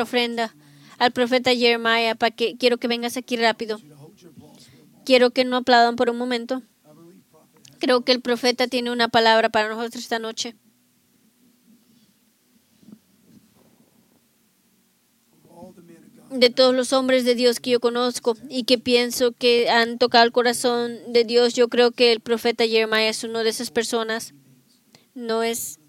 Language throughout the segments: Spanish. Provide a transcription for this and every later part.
nuestra ofrenda al profeta Jeremiah, para que quiero que vengas aquí rápido. Quiero que no aplaudan por un momento. Creo que el profeta tiene una palabra para nosotros esta noche. de todos los hombres de Dios que yo conozco y que pienso que han tocado el corazón de Dios, yo creo que el profeta Jeremiah es uno de esas personas. No es,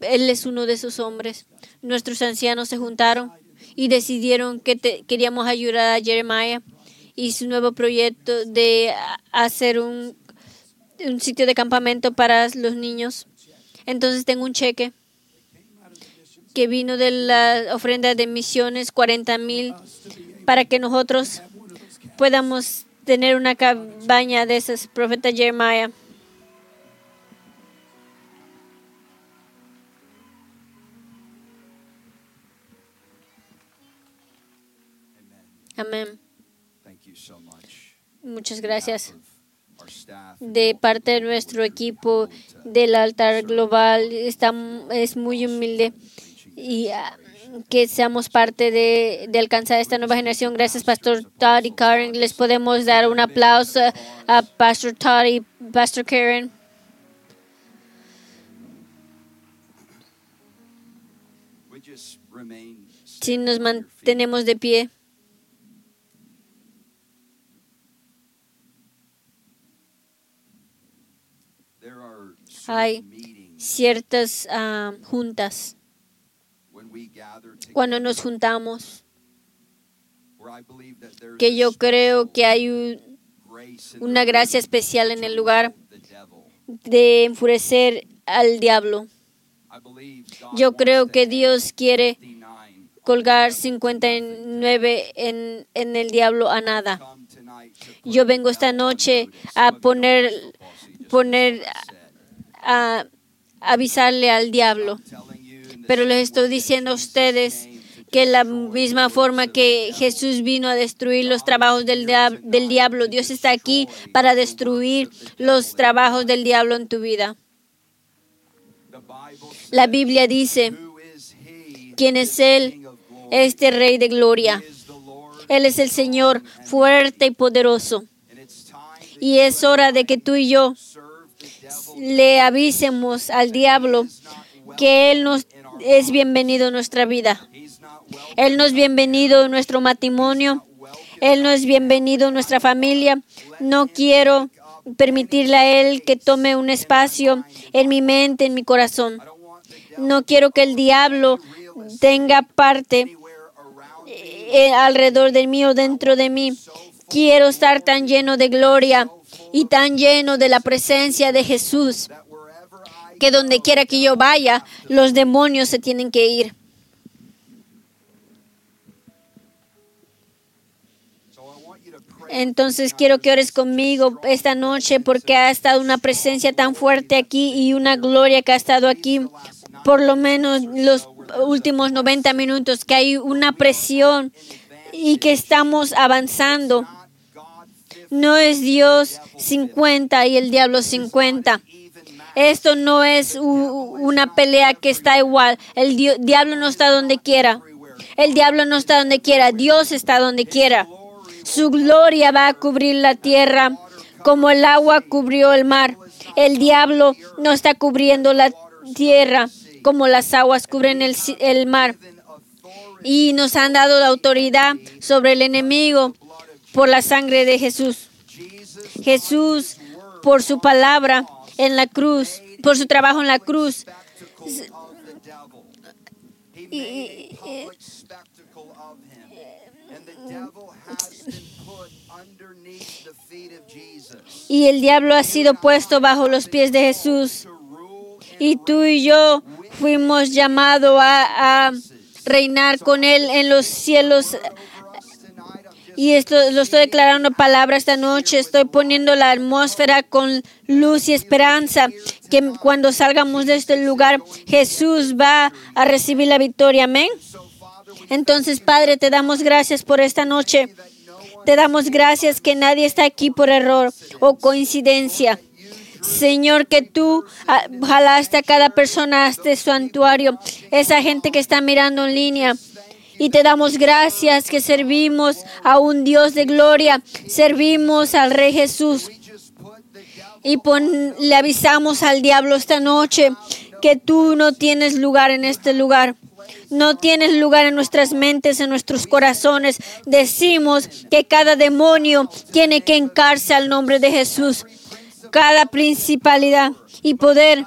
él es uno de esos hombres. Nuestros ancianos se juntaron y decidieron que queríamos ayudar a Jeremiah y su nuevo proyecto de hacer un, un sitio de campamento para los niños. Entonces tengo un cheque que vino de la ofrenda de misiones, 40 mil, para que nosotros podamos tener una cabaña de esas, profeta Jeremiah. Amén. Muchas gracias. De parte de nuestro equipo del altar global, está, es muy humilde y ah, que seamos parte de, de, alcanzar esta nueva generación. Gracias, Pastor Todd y Karen. Les podemos dar un aplauso a Pastor Todd y Pastor Karen. Si nos mantenemos de pie. Hay ciertas uh, juntas cuando nos juntamos, que yo creo que hay una gracia especial en el lugar de enfurecer al diablo. Yo creo que Dios quiere colgar 59 en, en el diablo a nada. Yo vengo esta noche a poner, poner, a avisarle al diablo pero les estoy diciendo a ustedes que la misma forma que Jesús vino a destruir los trabajos del, del diablo, Dios está aquí para destruir los trabajos del diablo en tu vida. La Biblia dice, ¿quién es Él? Este Rey de Gloria. Él es el Señor fuerte y poderoso. Y es hora de que tú y yo le avisemos al diablo que Él nos es bienvenido en nuestra vida. Él no es bienvenido en nuestro matrimonio. Él no es bienvenido en nuestra familia. No quiero permitirle a Él que tome un espacio en mi mente, en mi corazón. No quiero que el diablo tenga parte eh, alrededor de mí o dentro de mí. Quiero estar tan lleno de gloria y tan lleno de la presencia de Jesús que donde quiera que yo vaya, los demonios se tienen que ir. Entonces quiero que ores conmigo esta noche porque ha estado una presencia tan fuerte aquí y una gloria que ha estado aquí por lo menos los últimos 90 minutos, que hay una presión y que estamos avanzando. No es Dios 50 y el diablo 50. Esto no es una pelea que está igual. El diablo no está donde quiera. El diablo no está donde quiera. Dios está donde quiera. Su gloria va a cubrir la tierra como el agua cubrió el mar. El diablo no está cubriendo la tierra como las aguas cubren el, el mar. Y nos han dado la autoridad sobre el enemigo por la sangre de Jesús. Jesús, por su palabra, en la cruz, por su trabajo en la cruz. Y, el diablo ha sido puesto bajo los pies de Jesús. Y tú y yo fuimos llamados a, a reinar con Él en los cielos y esto lo estoy declarando palabra esta noche. Estoy poniendo la atmósfera con luz y esperanza. Que cuando salgamos de este lugar, Jesús va a recibir la victoria. Amén. Entonces, Padre, te damos gracias por esta noche. Te damos gracias que nadie está aquí por error o coincidencia. Señor, que tú ah, jalaste a cada persona a este santuario, esa gente que está mirando en línea Y te damos gracias que servimos a un Dios de gloria, servimos al Rey Jesús. Y le avisamos al diablo esta noche que tú no tienes lugar en este lugar. No tienes lugar en nuestras mentes, en nuestros corazones. Decimos que cada demonio tiene que encarse al nombre de Jesús. Cada principalidad y poder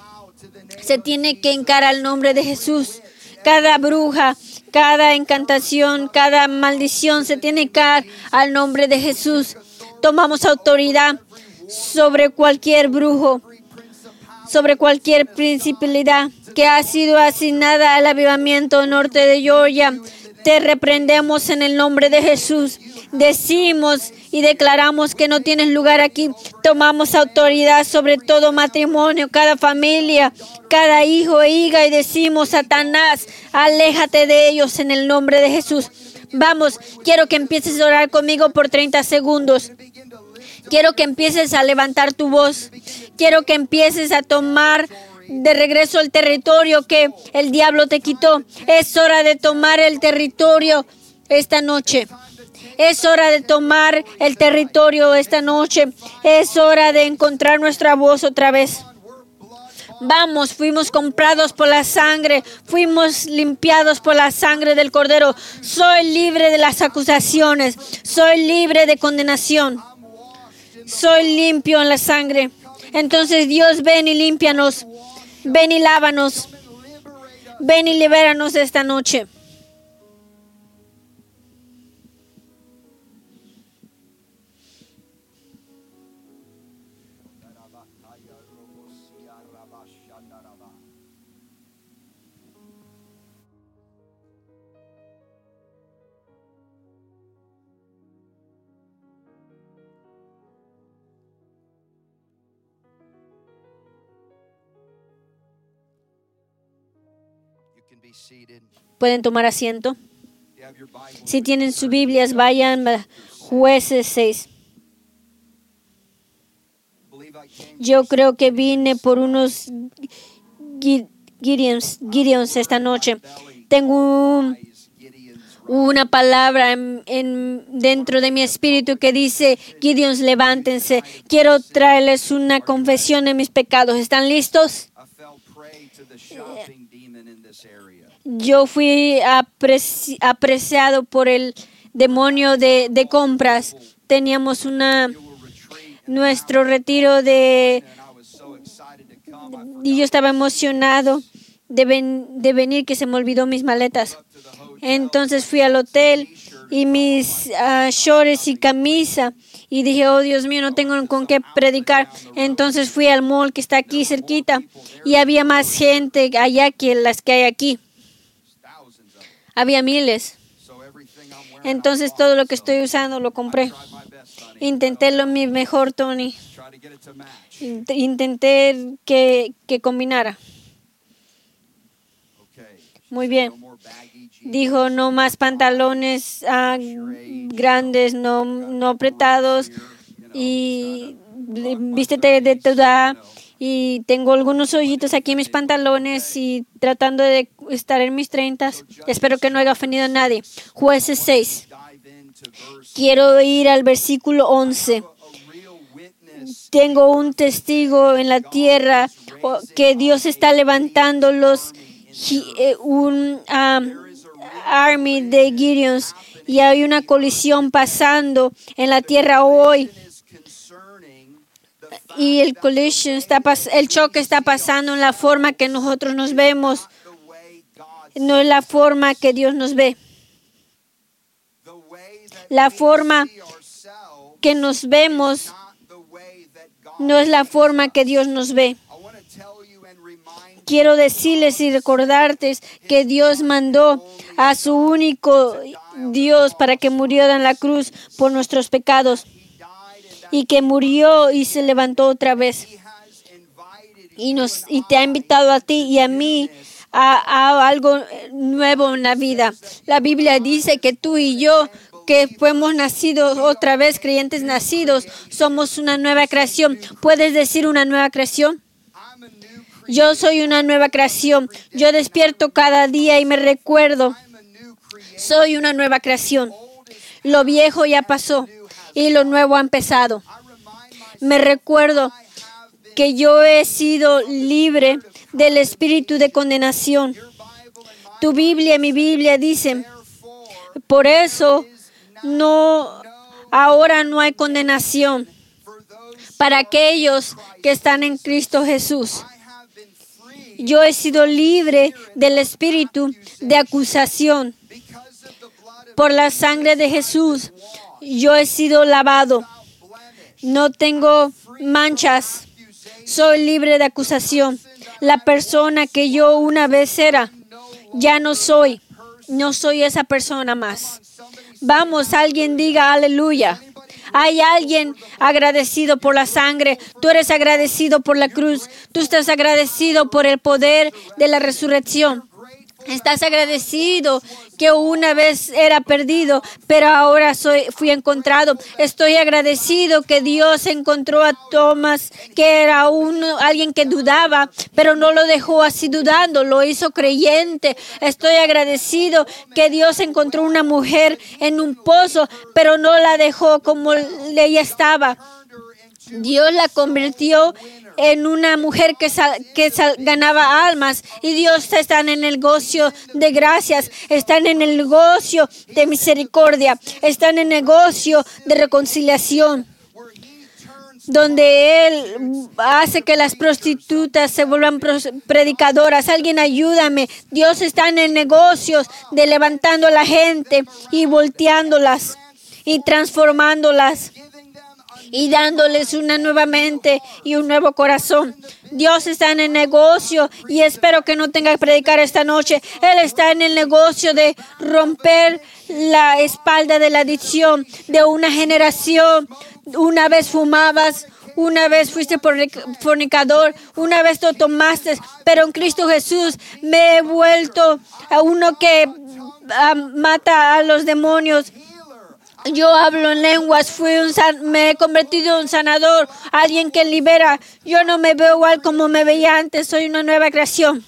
se tiene que encarar al nombre de Jesús. Cada bruja, cada encantación, cada maldición se tiene que al nombre de Jesús. Tomamos autoridad sobre cualquier brujo, sobre cualquier principalidad que ha sido asignada al avivamiento norte de Georgia. Te reprendemos en el nombre de Jesús. Decimos y declaramos que no tienes lugar aquí. Tomamos autoridad sobre todo matrimonio, cada familia, cada hijo e hija y decimos, Satanás, aléjate de ellos en el nombre de Jesús. Vamos, quiero que empieces a orar conmigo por 30 segundos. Quiero que empieces a levantar tu voz. Quiero que empieces a tomar de regreso el territorio que el diablo te quitó. Es hora de tomar el territorio esta noche. Es hora de tomar el territorio esta noche. Es hora de encontrar nuestra voz otra vez. Vamos, fuimos comprados por la sangre, fuimos limpiados por la sangre del Cordero. Soy libre de las acusaciones, soy libre de condenación, soy limpio en la sangre. Entonces Dios, ven y límpianos, ven y lávanos, ven y libéranos esta noche. Pueden tomar asiento. Si tienen sus Biblias, vayan jueces 6. Believe I came Yo creo que vine por unos Gi- Gideons, esta noche. Tengo un- una palabra en, en- dentro de mi espíritu que dice, Gideons, levántense. Quiero traerles una confesión de mis pecados. ¿Están listos? Yo fui apreci- apreciado por el demonio de, de compras. Teníamos una, nuestro retiro de... Y yo estaba emocionado de, ven- de venir que se me olvidó mis maletas. Entonces fui al hotel y mis ah, shorts y camisa y dije, oh Dios mío, no tengo con qué predicar. Entonces fui al mall que está aquí cerquita y había más gente allá que las que hay aquí. Había miles. Entonces todo lo que estoy usando lo compré. Intenté lo mi mejor, Tony. Intenté que, que combinara. Muy bien. Dijo, no más pantalones ah, grandes, no, no apretados. Y vístete de toda. Y tengo algunos hoyitos aquí en mis pantalones y tratando de estar en mis treintas. Espero que no haya ofendido a nadie. Jueces 6. Dive into verse. Quiero ir al versículo 11. A real witness. Tengo un testigo en la tierra o- que Dios está levantando los gi- eh, un um, army de Gideons. Y hay una colisión pasando en la tierra hoy. Y el está el choque está pasando en la forma que nosotros nos vemos, no es la forma que Dios nos ve, la forma que nos vemos no es la forma que Dios nos ve. Quiero decirles y recordarte que Dios mandó a su único Dios para que muriera en la cruz por nuestros pecados y que murió y se levantó otra vez y nos y te ha invitado a ti y a mí a, a algo nuevo en la vida. La Biblia dice que tú y yo que fuimos nacidos otra vez, creyentes nacidos, somos una nueva creación. ¿Puedes decir una nueva creación? Yo soy una nueva creación. Yo despierto cada día y me recuerdo. Soy una nueva creación. Lo viejo ya pasó y lo nuevo ha empezado. Me recuerdo que yo he sido libre del espíritu de condenación. Tu Biblia, mi Biblia dice, por eso no ahora no hay condenación para aquellos que están en Cristo Jesús. Yo he sido libre del espíritu de acusación por la sangre de Jesús. Yo he sido lavado. No tengo manchas. Soy libre de acusación. La persona que yo una vez era, ya no soy. No soy esa persona más. Vamos, alguien diga aleluya. Hay alguien agradecido por la sangre. Tú eres agradecido por la cruz. Tú estás agradecido por el poder de la resurrección. Estás agradecido que una vez era perdido, pero ahora soy, fui encontrado. Estoy agradecido que Dios encontró a Tomás, que era un, alguien que dudaba, pero no lo dejó así dudando, lo hizo creyente. Estoy agradecido que Dios encontró una mujer en un pozo, pero no la dejó como ella estaba. Dios la convirtió en una mujer que, que ganaba almas y Dios está en el negocio de gracias, están en el negocio de misericordia, están en el negocio de reconciliación donde Él hace que las prostitutas se vuelvan predicadoras. Alguien ayúdame. Dios está en el negocio de levantando a la gente y volteándolas y transformándolas y dándoles una nueva mente y un nuevo corazón. Dios está en el negocio y espero que no tenga que predicar esta noche. Él está en el negocio de romper la espalda de la adicción de una generación. Una vez fumabas, una vez fuiste fornicador, una vez lo tomaste, pero en Cristo Jesús me he vuelto a uno que ah, mata a los demonios yo hablo en lenguas, fui un me he convertido en un sanador, alguien que libera. Yo no me veo igual como me veía antes, soy una nueva creación.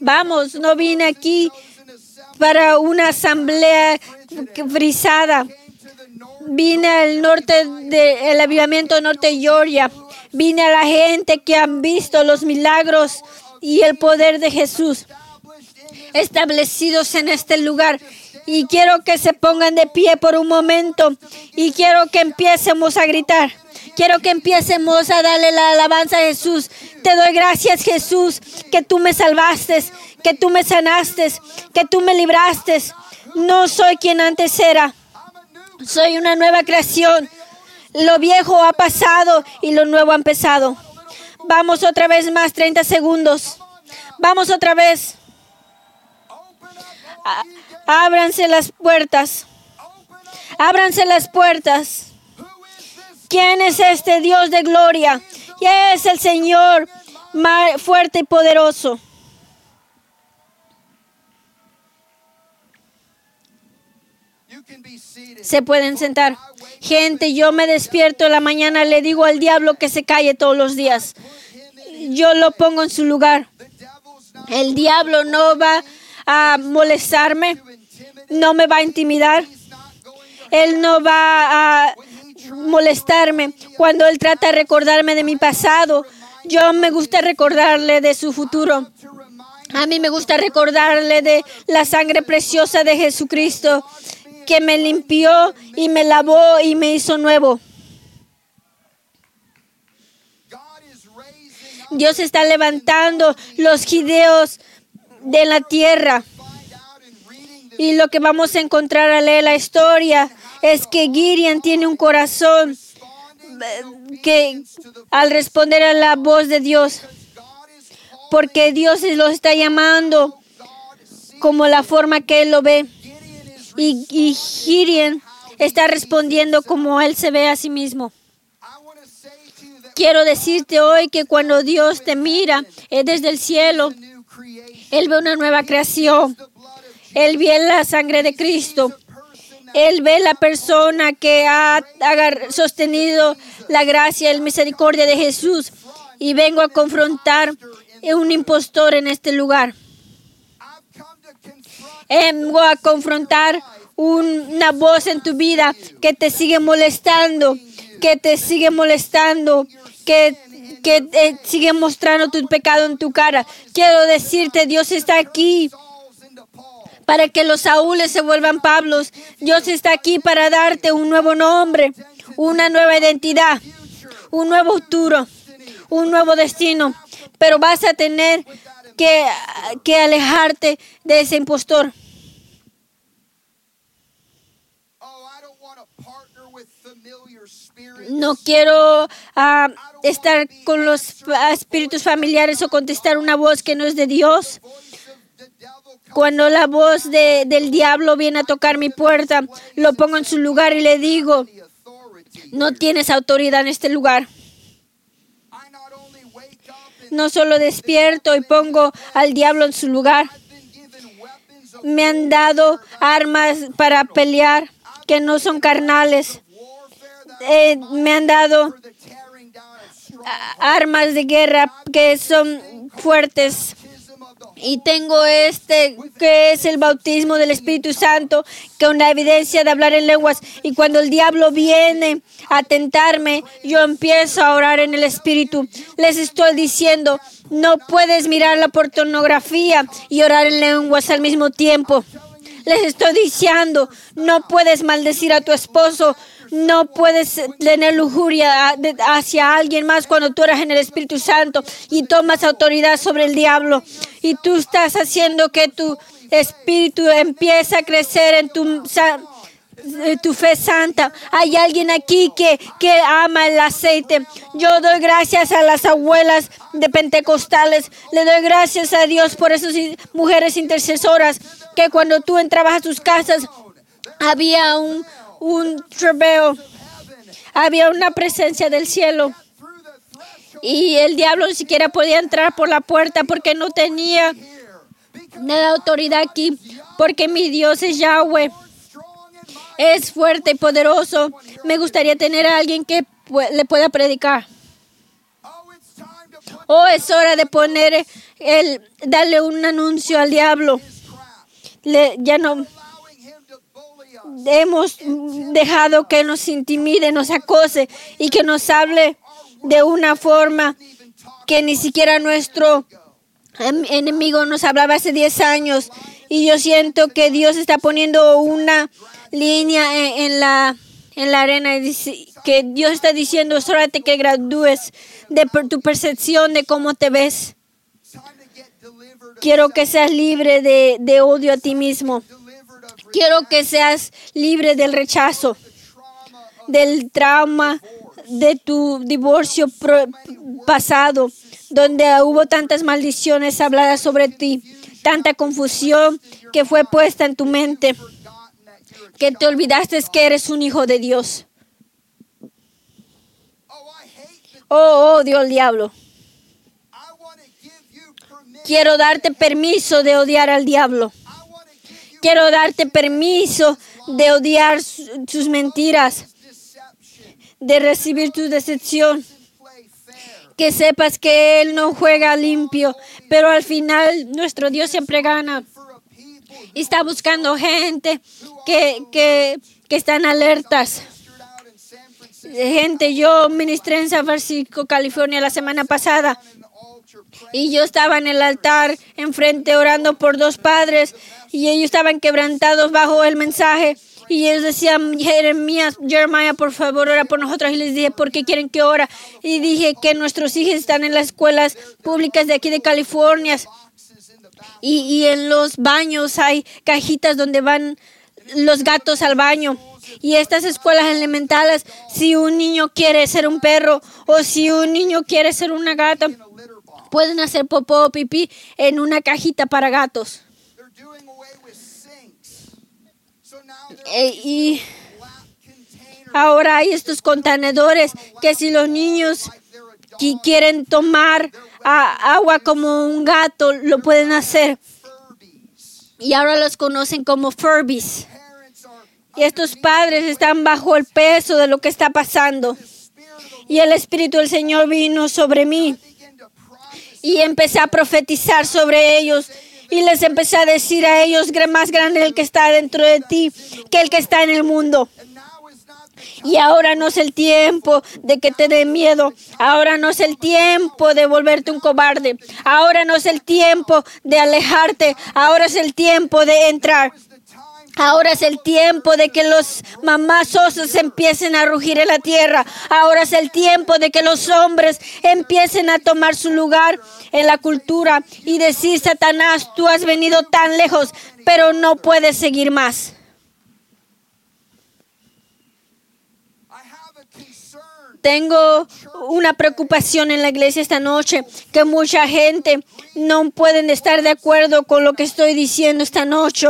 Vamos, no vine aquí para una asamblea frisada. Vine al norte del avivamiento norte de Georgia. Vine a la gente que han visto los milagros y el poder de Jesús establecidos en este lugar y quiero que se pongan de pie por un momento y quiero que empiecemos a gritar. Quiero que empiecemos a darle la alabanza a Jesús. Te doy gracias Jesús que tú me salvaste, que tú me sanaste, que tú me libraste. No soy quien antes era. Soy una nueva creación. Lo viejo ha pasado y lo nuevo ha empezado. Vamos otra vez más, 30 segundos. Vamos otra vez. Ábranse las puertas. Ábranse las puertas. ¿Quién es este Dios de gloria? Y es el Señor fuerte y poderoso. Se pueden sentar. Gente, yo me despierto en la mañana, le digo al diablo que se calle todos los días. Yo lo pongo en su lugar. El diablo no va a molestarme no me va a intimidar. Él no va a molestarme cuando Él trata de recordarme de mi pasado. Yo me gusta recordarle de su futuro. A mí me gusta recordarle de la sangre preciosa de Jesucristo que me limpió y me lavó y me hizo nuevo. Dios está levantando los gideos de la tierra. Y lo que vamos a encontrar al leer la historia es que Gideon tiene un corazón eh, que al responder a la voz de Dios, porque Dios lo está llamando como la forma que él lo ve. Y, Gideon está respondiendo como él se ve a sí mismo. Quiero decirte hoy que cuando Dios te mira es desde el cielo, Él ve una nueva creación. Él ve la sangre de Cristo. Él ve la persona que ha sostenido la gracia y la misericordia de Jesús. Y vengo a confrontar a un impostor en este lugar. Vengo a confrontar un- una voz en tu vida que te sigue molestando, que te sigue molestando, que, que eh, sigue mostrando tu pecado en tu cara. Quiero decirte, Dios está aquí para que los Saúles se vuelvan Pablos. Dios está aquí para darte un nuevo nombre, una nueva identidad, un nuevo futuro, un nuevo destino. Pero vas a tener que, que alejarte de ese impostor. No quiero ah, estar con los espíritus familiares o contestar una voz que no es de Dios. Cuando la voz de- del diablo viene a tocar mi puerta, lo pongo en su lugar y le digo, no tienes autoridad en este lugar. No solo despierto y pongo al diablo en su lugar. Me han dado armas para pelear que no son carnales. Eh, me han dado ah, armas de guerra que son fuertes. Y tengo este que es el bautismo del Espíritu Santo con la evidencia de hablar en lenguas. Y cuando el diablo viene a tentarme, yo empiezo a orar en el Espíritu. Les estoy diciendo, no puedes mirar la pornografía y orar en lenguas al mismo tiempo. Les estoy diciendo, no puedes maldecir a tu esposo, no puedes tener lujuria hacia alguien más cuando tú eres en el Espíritu Santo y tomas autoridad sobre el diablo. Y tú estás haciendo que tu espíritu empiece a crecer en tu, fe santa. Hay alguien aquí que, que ama el aceite. Yo doy gracias a las abuelas de Pentecostales. Le doy gracias a Dios por esas mujeres intercesoras que cuando tú entrabas a sus casas había un, un trabeo, había una presencia del cielo. Y el diablo ni siquiera podía entrar por la puerta porque no tenía nada de autoridad aquí. Porque mi Dios es Yahweh. es fuerte y poderoso. Me gustaría tener a alguien que le pueda predicar. Oh, es hora de poner el, darle un anuncio al diablo. Ya no hemos dejado que nos intimide, nos acose y que nos hable de una forma que ni siquiera nuestro em- enemigo nos hablaba hace 10 años. Y yo siento que Dios está poniendo una línea en, en la, en la arena. Que Dios está diciendo, de que gradúes de tu percepción de cómo te ves. Quiero que seas libre de, de odio a ti mismo. Quiero que seas libre del rechazo, del trauma de tu divorcio pasado, donde hubo tantas maldiciones habladas sobre ti, tanta confusión que fue puesta en tu mente, que te olvidaste que eres un hijo de Dios. Oh, that. Oh, odio al diablo. Quiero darte permiso de odiar al diablo. Quiero darte permiso de odiar su- sus mentiras, de recibir tu decepción. que sepas que Él no juega limpio, pero al final nuestro Dios siempre gana. Y está buscando gente que, que, que están alertas. Gente, yo ministré en San Francisco, California la semana pasada y yo estaba en el altar enfrente orando por dos padres y ellos estaban quebrantados bajo el mensaje y ellos decían, Jeremías, Jeremiah, por favor, ora por nosotros. Y les dije, ¿por qué quieren que ora? Y dije que nuestros hijos están en las escuelas públicas de aquí de California y, y en los baños hay cajitas donde van los gatos al baño. Y estas escuelas elementales, si un niño quiere ser un perro o si un niño quiere ser una gata, pueden hacer popó o pipí en una cajita para gatos. Eh, y ahora hay estos contenedores que si los niños qui- quieren tomar a- agua como un gato, lo pueden hacer. Y ahora los conocen como Furbies. Y estos padres están bajo el peso de lo que está pasando. Y el Espíritu del Señor vino sobre mí y empecé a profetizar sobre ellos Y les empecé a decir a ellos, "Gra- más grande el que está dentro de ti que el que está en el mundo. Y ahora no es el tiempo de que te dé miedo. Ahora no es el tiempo de volverte un cobarde. Ahora no es el tiempo de alejarte. Ahora es el tiempo de entrar. Ahora es el tiempo de que los mamás osos empiecen a rugir en la tierra. Ahora es el tiempo de que los hombres empiecen a tomar su lugar en la cultura y decir, Satanás, tú has venido tan lejos, pero no puedes seguir más. Tengo una preocupación en la iglesia esta noche, que mucha gente no pueden estar de acuerdo con lo que estoy diciendo esta noche.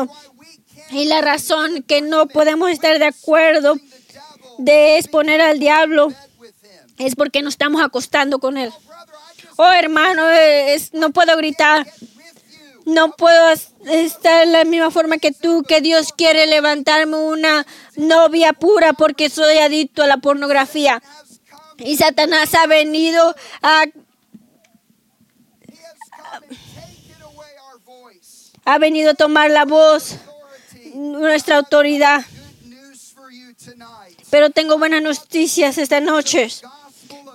Y la razón que no podemos estar de acuerdo de exponer al diablo es porque nos estamos acostando con él. Oh, hermano, no puedo gritar, no puedo estar en la misma forma que tú, que Dios quiere levantarme una novia pura porque soy adicto a la pornografía. Y Satanás ha venido a, ha venido a tomar la voz. Nuestra autoridad. Pero tengo buenas noticias esta noche.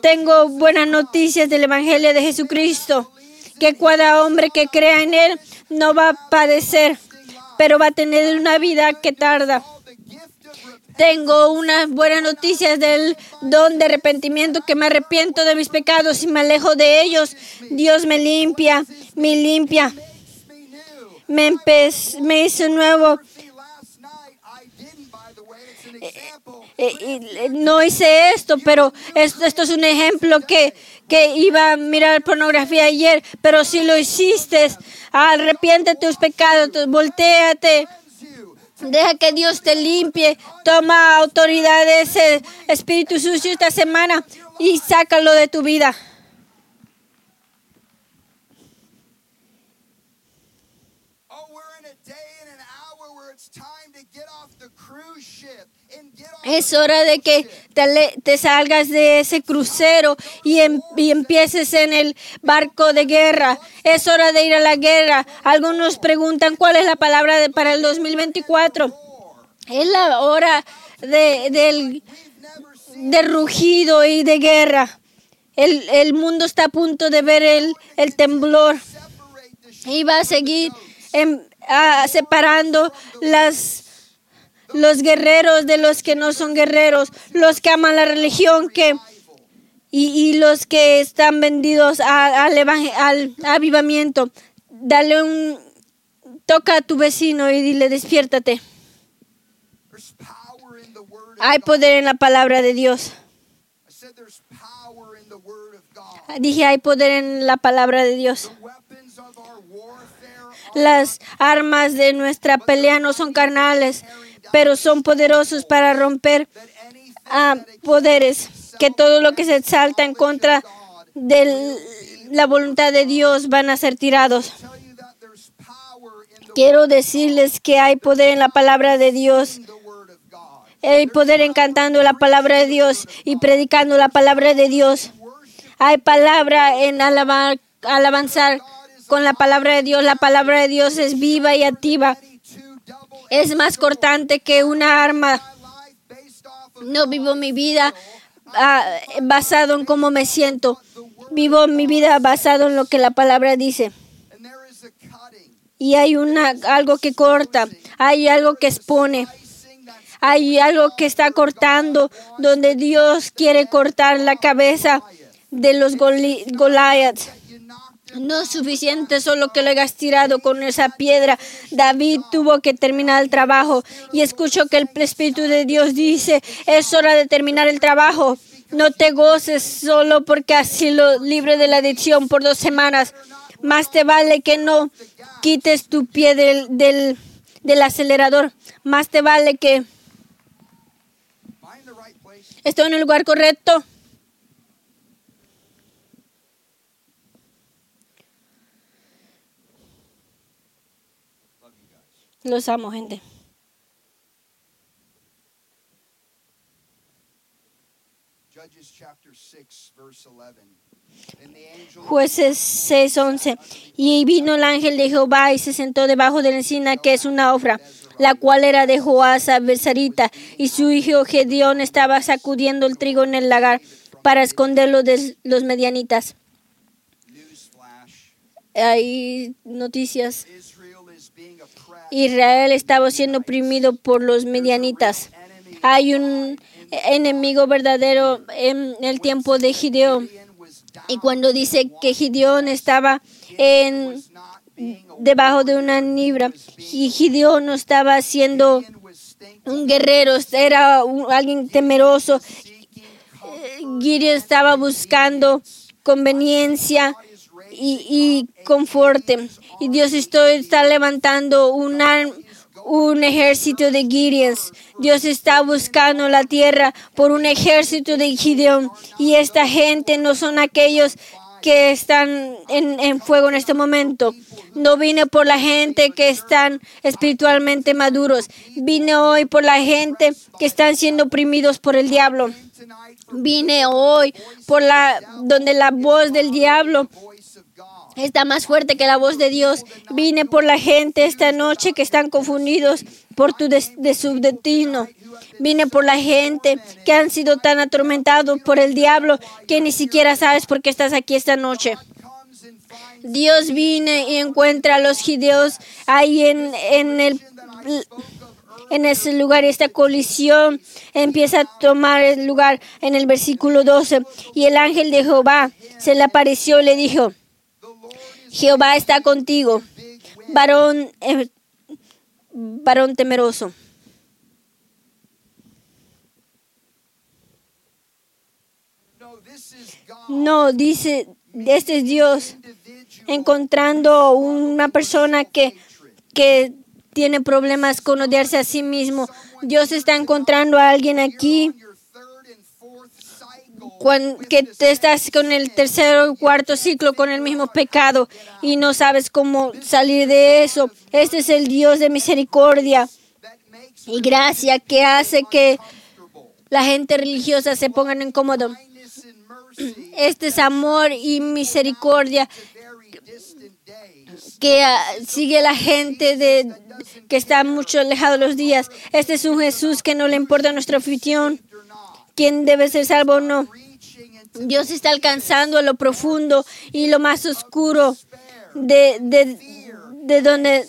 Tengo buenas noticias del Evangelio de Jesucristo, que cada hombre que crea en Él no va a padecer, pero va a tener una vida que tarda. Tengo unas buenas noticias del don de arrepentimiento, que me arrepiento de mis pecados y me alejo de ellos. Dios me limpia, me limpia, me me hizo nuevo. No hice esto, pero esto, es un ejemplo que, que iba a mirar pornografía ayer, pero si lo hiciste, arrepiente tus pecados, volteate, deja que Dios te limpie, toma autoridad de ese espíritu sucio esta semana y sácalo de tu vida. Es hora de que te, salgas de ese crucero y, em- y empieces en el barco de guerra. Es hora de ir a la guerra. Algunos preguntan cuál es la palabra para el 2024. Es la hora de, del rugido y de guerra. El, el mundo está a punto de ver el, el temblor y va a seguir em, ah, separando las, los guerreros de los que no son guerreros, los que aman la religión que, y, y los que están vendidos al, al avivamiento. Dale un toca a tu vecino y dile despiértate. Hay poder en la palabra de Dios. Dije hay poder en la palabra de Dios. Las armas de nuestra pelea no son carnales, pero son poderosos para romper a that poderes. Que todo lo que se exalta en contra de la voluntad de Dios van a ser tirados. Quiero decirles que hay poder en la palabra de Dios. Hay poder en cantando la palabra de Dios y predicando la palabra de Dios. Hay palabra en alabar, alabanzar con la palabra de Dios. La palabra de Dios es viva y activa. Es más cortante que una arma. No vivo mi vida ah, basado en cómo me siento. Vivo mi vida basado en lo que la palabra dice. Y hay una algo que corta, hay algo que expone, hay algo que está cortando, donde Dios quiere cortar la cabeza de los Goli- Goliaths. No es suficiente solo que lo hayas tirado con esa piedra. David tuvo que terminar el trabajo. Y escucho que el Espíritu de Dios dice, es hora de terminar el trabajo. No te goces solo porque has sido libre de la adicción por dos semanas. Más te vale que no quites tu pie del, del, del acelerador. Más te vale que estoy en el lugar correcto. Los amo, gente. Judges Judges chapter 6, verse 11. And the angel Jueces 6:11. Y vino el ángel de Jehová y se sentó debajo de la encina que es una ofra, la cual era de Joasa Besarita, y su hijo Gedeón estaba sacudiendo el trigo en el lagar para esconderlo de los medianitas. Hay noticias. Israel estaba siendo oprimido por los medianitas. Hay un enemigo verdadero en el tiempo de Gideón. Gideon Y cuando dice que Gideón estaba en debajo de una nibra y Gideón no estaba siendo Gideon un guerrero, era un- alguien temeroso. Gideón estaba buscando conveniencia y, y conforte. Y Dios está levantando un, ar- un ejército de Gideons. Dios está buscando la tierra por un ejército de Gideón. Y esta gente no son aquellos que están en, en fuego en este momento. No vine por la gente que están espiritualmente maduros. Vine hoy por la gente que están siendo oprimidos por el diablo. Vine hoy por la donde la voz del diablo. Está más fuerte que la voz de Dios. Vine por la gente esta noche que están confundidos por tu de destino. Vine por la gente que han sido tan atormentados por el diablo que ni siquiera sabes por qué estás aquí esta noche. Dios viene y encuentra a los gideos ahí en, en el en ese lugar, esta colisión empieza a tomar lugar en el versículo 12. Y el ángel de Jehová se le apareció y le dijo, Jehová está contigo, varón, eh, varón temeroso. no, dice, este es Dios encontrando una persona que, que tiene problemas con odiarse a sí mismo. Dios está encontrando a alguien aquí cycle cuan- que te estás con el tercer o cuarto ciclo con el mismo pecado y no sabes cómo salir de eso. Este es el Dios de misericordia y gracia que hace que la gente religiosa se pongan incómodo. Este es amor y misericordia que ah, sigue la gente de que está mucho alejado los días. Este es un Jesús que no le importa nuestra afición, quién debe ser salvo o no. Dios está alcanzando lo profundo y lo más oscuro de, de, de donde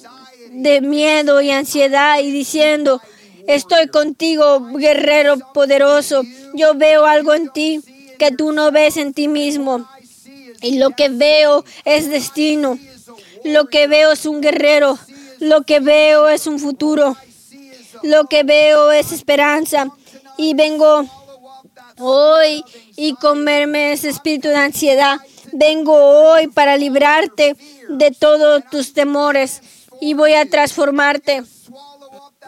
de miedo y ansiedad y diciendo, estoy contigo, guerrero poderoso. Yo veo algo en ti que tú no ves en ti mismo. Y lo que veo es destino. Lo que veo es un guerrero. Lo que veo es un futuro. Lo que veo es esperanza. Y vengo hoy y comerme ese espíritu de ansiedad. Vengo hoy para librarte de todos tus temores y voy a transformarte.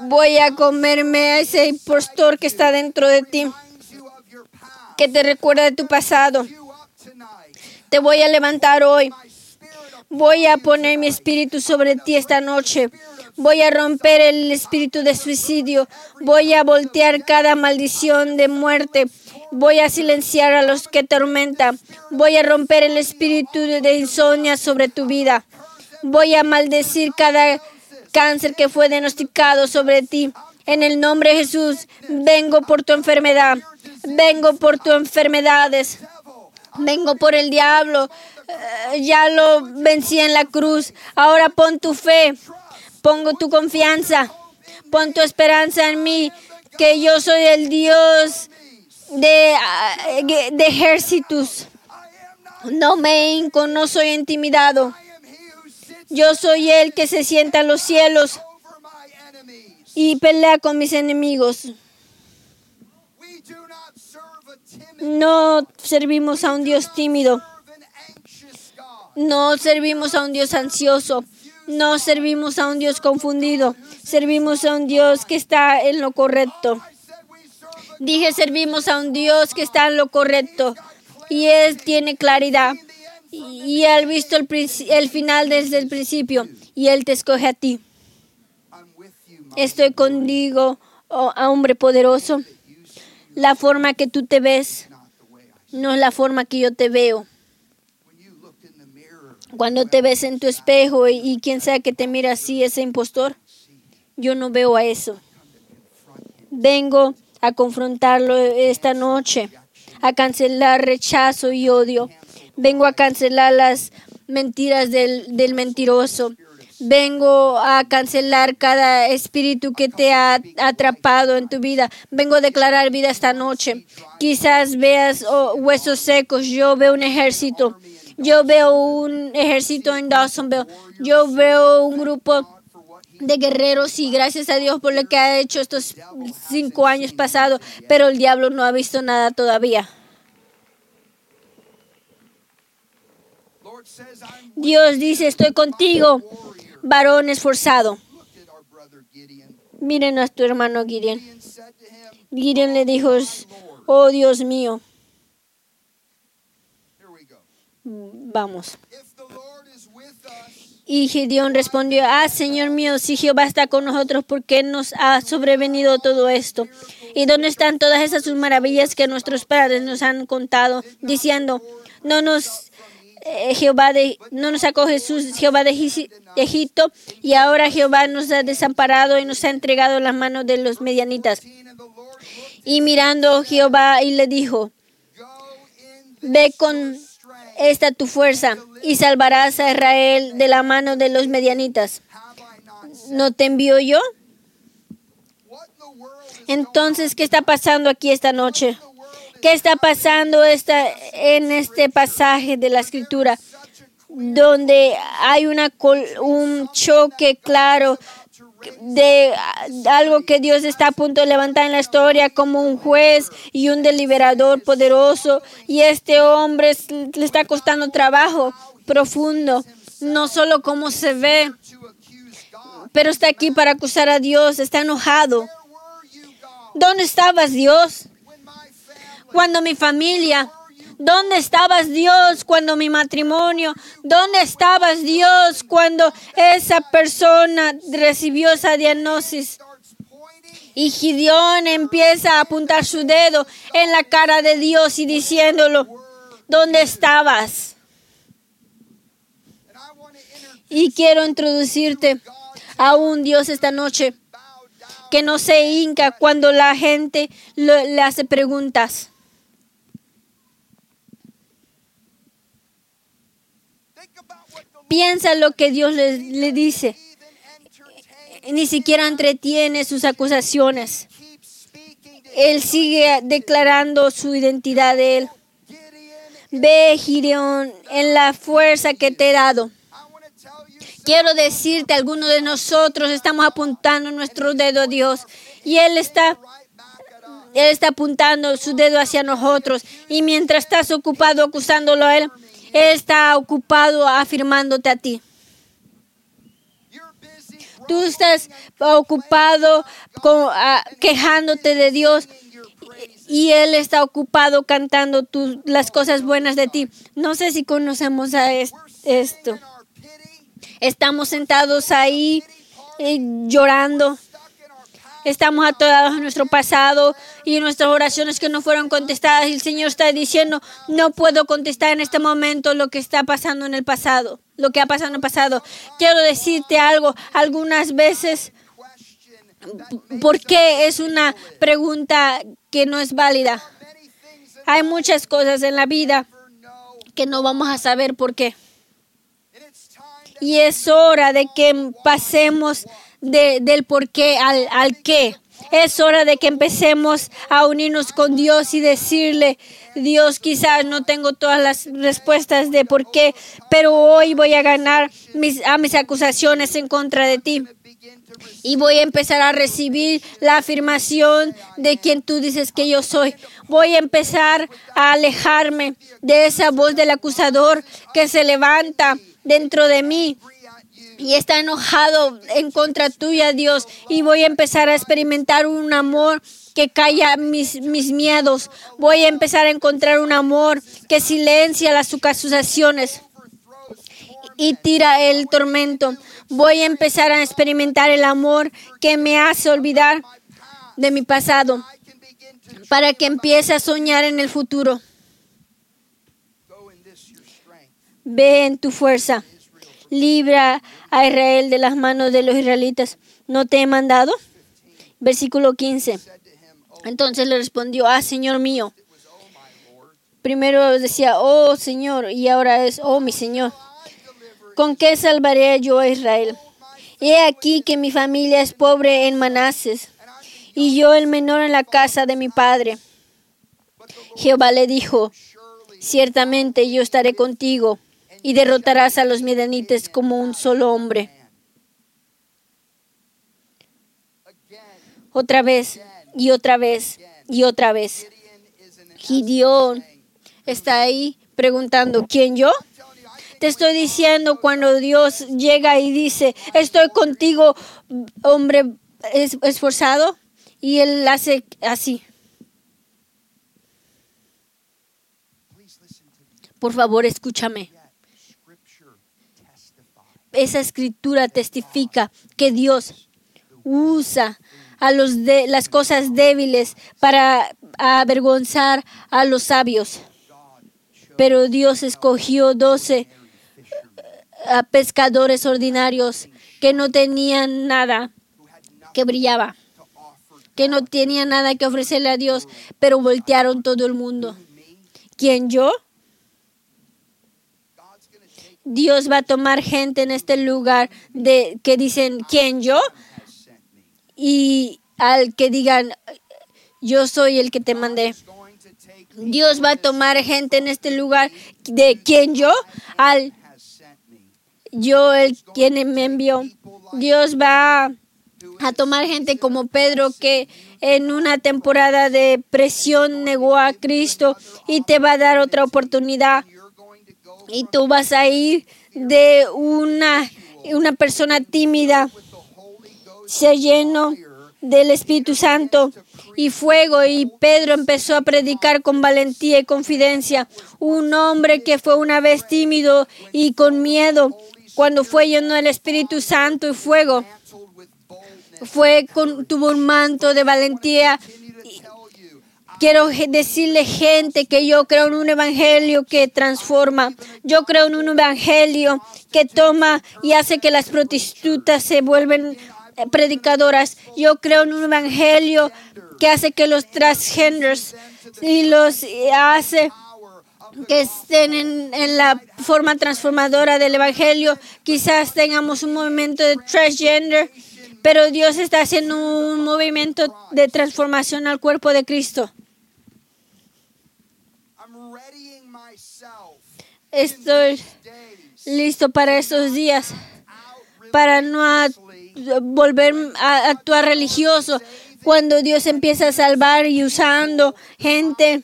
Voy a comerme a ese impostor que está dentro de ti, que te recuerda de tu pasado. Te voy a levantar hoy. Voy a poner mi espíritu sobre ti esta noche. Voy a romper el espíritu de suicidio. Voy a voltear cada maldición de muerte. Voy a silenciar a los que tormentan. Voy a romper el espíritu de insomnia sobre tu vida. Voy a maldecir cada cáncer que fue diagnosticado sobre ti. En el nombre de Jesús, vengo por tu enfermedad. Vengo por tus enfermedades. Vengo por el diablo. Eh, ya lo vencí en la cruz. Ahora pon tu fe. Pongo tu confianza. Pon tu esperanza en mí. Que yo soy el Dios de, ah, de ejércitos. No me hinco, no soy intimidado. Yo soy el que se sienta en los cielos y pelea con mis enemigos. No servimos a un Dios tímido. No servimos a un Dios ansioso. No servimos a un Dios confundido. Servimos a un Dios que está en lo correcto. Dije, servimos a un Dios que está en lo correcto. Y Él tiene claridad. Y Él visto el, el final desde el principio. Y Él te escoge a ti. Estoy contigo, oh, hombre poderoso. La forma que tú te ves no es la forma que yo te veo. Cuando te ves en tu espejo y, y quien sea que te mira así, ese impostor, yo no veo a eso. Vengo a confrontarlo esta noche, a cancelar rechazo y odio. Vengo a cancelar las mentiras del, del mentiroso. Vengo a cancelar cada espíritu que te ha atrapado en tu vida. Vengo a declarar vida esta noche. Quizás veas oh, huesos secos. Yo veo un ejército. Yo veo un ejército en Dawsonville. Yo veo un grupo de guerreros y gracias a Dios por lo que ha hecho estos cinco años pasados, pero el diablo no ha visto nada todavía. Dios dice, estoy contigo, varón esforzado. Miren a tu hermano Gideon. Gideon le dijo, oh Dios mío, vamos. Y Gideón respondió, ah, Señor mío, si Jehová está con nosotros, ¿por qué nos ha sobrevenido todo esto? ¿Y dónde están todas esas maravillas que nuestros padres nos han contado, diciendo, no nos eh, Jehová de, no nos sacó Jesús, Jehová de Egip- Egipto, y ahora Jehová nos ha desamparado y nos ha entregado en las manos de los medianitas. 10, and the Lord looked, Y mirando Jehová y le dijo, ve con. Esta tu fuerza y salvarás a Israel de la mano de los medianitas. ¿No te envío yo? Entonces, ¿qué está pasando aquí esta noche? ¿Qué está pasando esta, en este pasaje de la escritura? Donde hay una, un choque claro de ah, algo que Dios está a punto de levantar en la historia como un juez y un deliberador poderoso. Y este hombre le está costando trabajo profundo, no solo cómo se ve, pero está aquí para acusar a Dios, está enojado. ¿Dónde estabas, Dios? Cuando mi familia? ¿Dónde estabas Dios cuando mi matrimonio? ¿Dónde estabas Dios cuando esa persona recibió esa diagnosis? Y Gideón empieza a apuntar su dedo en la cara de Dios y diciéndolo, ¿dónde estabas? Y quiero introducirte a un Dios esta noche que no se hinca cuando la gente lo- le hace preguntas. Piensa lo que Dios le, le dice. Ni siquiera entretiene sus acusaciones. Él sigue declarando su identidad de él. Ve, Gideón, en la fuerza que te he dado. Quiero decirte, algunos de nosotros estamos apuntando nuestro dedo a Dios y Él está. Él está apuntando su dedo hacia nosotros. Y mientras estás ocupado acusándolo a Él, Él está ocupado afirmándote a ti. Tú estás ocupado ah, quejándote de Dios y Él está ocupado cantando tus- las cosas buenas de ti. No sé si conocemos a es- esto. Estamos sentados ahí eh, llorando. Estamos atorados en nuestro pasado y en nuestras oraciones que no fueron contestadas. Y el Señor está diciendo, no puedo contestar en este momento lo que está pasando en el pasado, lo que ha pasado en el pasado. Quiero decirte algo, algunas veces, ¿por qué es una pregunta que no es válida? Hay muchas cosas en la vida que no vamos a saber por qué. Y es hora de que pasemos de- del por qué al, al qué. Es hora de que empecemos a unirnos con Dios y decirle, Dios, quizás no tengo todas las respuestas de por qué, pero hoy voy a ganar mis, a mis acusaciones en contra de ti. Y voy a empezar a recibir la afirmación de quien tú dices que yo soy. Voy a empezar a alejarme de esa voz del acusador que se levanta dentro de mí. Y está enojado en contra tuya, Dios. Y voy a empezar a experimentar un amor que calla mis, mis miedos. Voy a empezar a encontrar un amor que silencia las acusaciones y tira el tormento. Voy a empezar a experimentar el amor que me hace olvidar de mi pasado para que empiece a soñar en el futuro. ve en tu fuerza, libra a Israel de las manos de los israelitas. ¿No te he mandado? Versículo 15. Entonces le respondió, ah, Señor mío. Primero decía, oh Señor, y ahora es, oh mi Señor. ¿Con qué salvaré yo a Israel? He aquí que mi familia es pobre en Manases, y yo el menor en la casa de mi padre. Jehová le dijo, ciertamente yo estaré contigo, y derrotarás a los midianites como un solo hombre. Otra vez, y otra vez, y otra vez. Gideón está ahí preguntando, ¿quién yo? Te estoy diciendo cuando Dios llega y dice, estoy contigo, hombre es- esforzado, y él hace así. Por favor, escúchame. Esa escritura testifica que Dios usa a los de las cosas débiles para avergonzar a los sabios. Pero Dios escogió doce a pescadores ordinarios que no tenían nada que brillaba, que no tenían nada que ofrecerle a Dios, pero voltearon todo el mundo. ¿Quién yo? Dios va a tomar gente en este lugar de que dicen quién yo y al que digan yo soy el que te mandé. Dios va a tomar gente en este lugar de quién yo al yo el quien me envió. Dios va a tomar gente como Pedro que en una temporada de presión negó a Cristo y te va a dar otra oportunidad y tú vas a ir de una, una persona tímida, ser lleno del Espíritu Santo y fuego. Y Pedro empezó a predicar con valentía y confidencia. Un hombre que fue una vez tímido y con miedo, cuando fue lleno del Espíritu Santo y fuego, fue con, tuvo un manto de valentía. Quiero decirle gente que yo creo en un evangelio que transforma. Yo creo en un evangelio que toma y hace que las prostitutas se vuelven eh, predicadoras. Yo creo en un evangelio que hace que los transgenders y los hace que estén en, en la forma transformadora del evangelio. Quizás tengamos un movimiento de transgender, pero Dios está haciendo un movimiento de transformación al cuerpo de Cristo. Estoy listo para estos días, para no volver a actuar religioso. Cuando Dios empieza a salvar y usando gente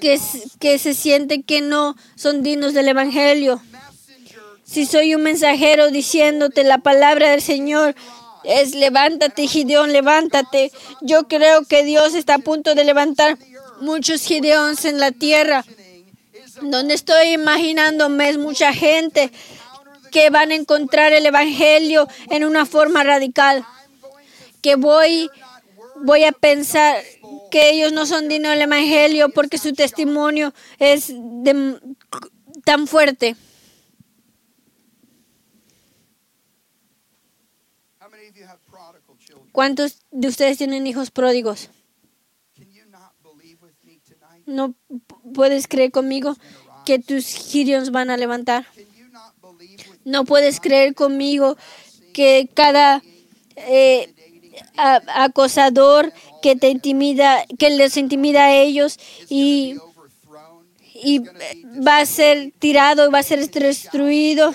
que, que se siente que no son dignos del Evangelio. Si soy un mensajero diciéndote la palabra del Señor, es levántate, Gideón, levántate. Yo creo que Dios está a punto de levantar muchos Gideones en la tierra. Donde estoy imaginándome es mucha gente que van a encontrar el Evangelio en una forma radical. Que voy, voy a pensar que ellos no son dignos del Evangelio porque su testimonio es de- tan fuerte. ¿Cuántos de ustedes tienen hijos pródigos? ¿No puedes creer conmigo que tus Gideons van a levantar? ¿No puedes creer conmigo que cada eh, acosador que te intimida, que les intimida a ellos y, y va a ser tirado va a ser destruido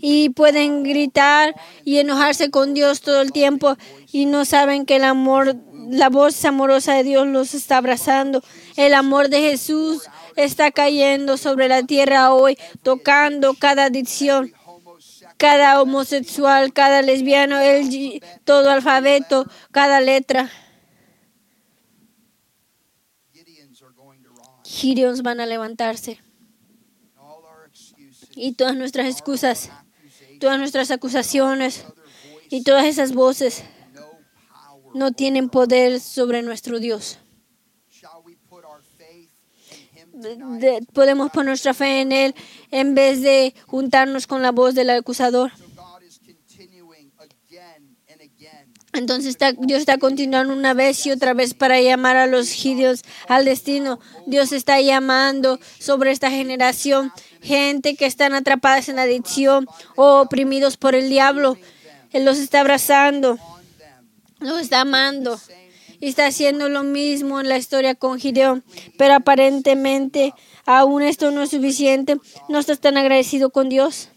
y pueden gritar y enojarse con Dios todo el tiempo y no saben que el amor, la voz amorosa de Dios los está abrazando. El amor de Jesús está cayendo sobre la tierra hoy, tocando cada adicción, cada homosexual, cada lesbiano, el, todo alfabeto, cada letra. Gideons van a levantarse y todas nuestras excusas, todas nuestras acusaciones y todas esas voces no tienen poder sobre nuestro Dios. De- podemos poner nuestra fe en Él en vez de juntarnos con la voz del acusador. Entonces Dios está continuando una vez y otra vez para llamar a los gideos al destino. Dios está llamando sobre esta generación gente que están atrapadas en adicción o oprimidos por el diablo. Él los está abrazando, los está amando y está haciendo lo mismo en la historia con Gideón. Pero aparentemente aún esto no es suficiente. No estás tan agradecido con Dios.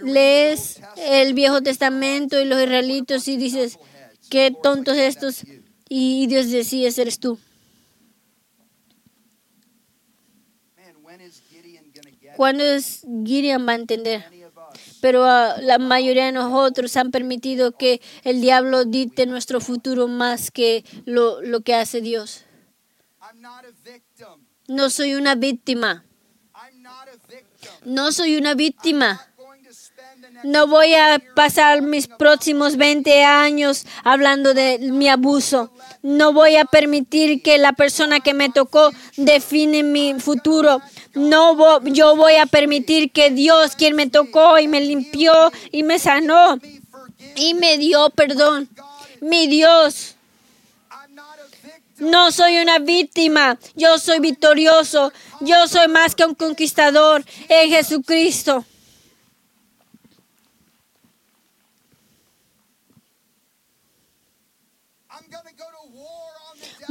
Lees el Viejo Testamento y los israelitos y dices, qué tontos estos. Y Dios decía, eres tú. ¿Cuándo es Gideon va a entender? Pero la mayoría de nosotros han permitido que el diablo dicte nuestro futuro más que lo, lo que hace Dios. No soy una víctima. No soy una víctima. No voy a pasar mis próximos 20 años hablando de mi abuso. No voy a permitir que la persona que me tocó define mi futuro. No vo- yo voy a permitir que Dios, quien me tocó y me limpió y me sanó y me dio perdón, mi Dios. No soy una víctima, yo soy victorioso, yo soy más que un conquistador en Jesucristo.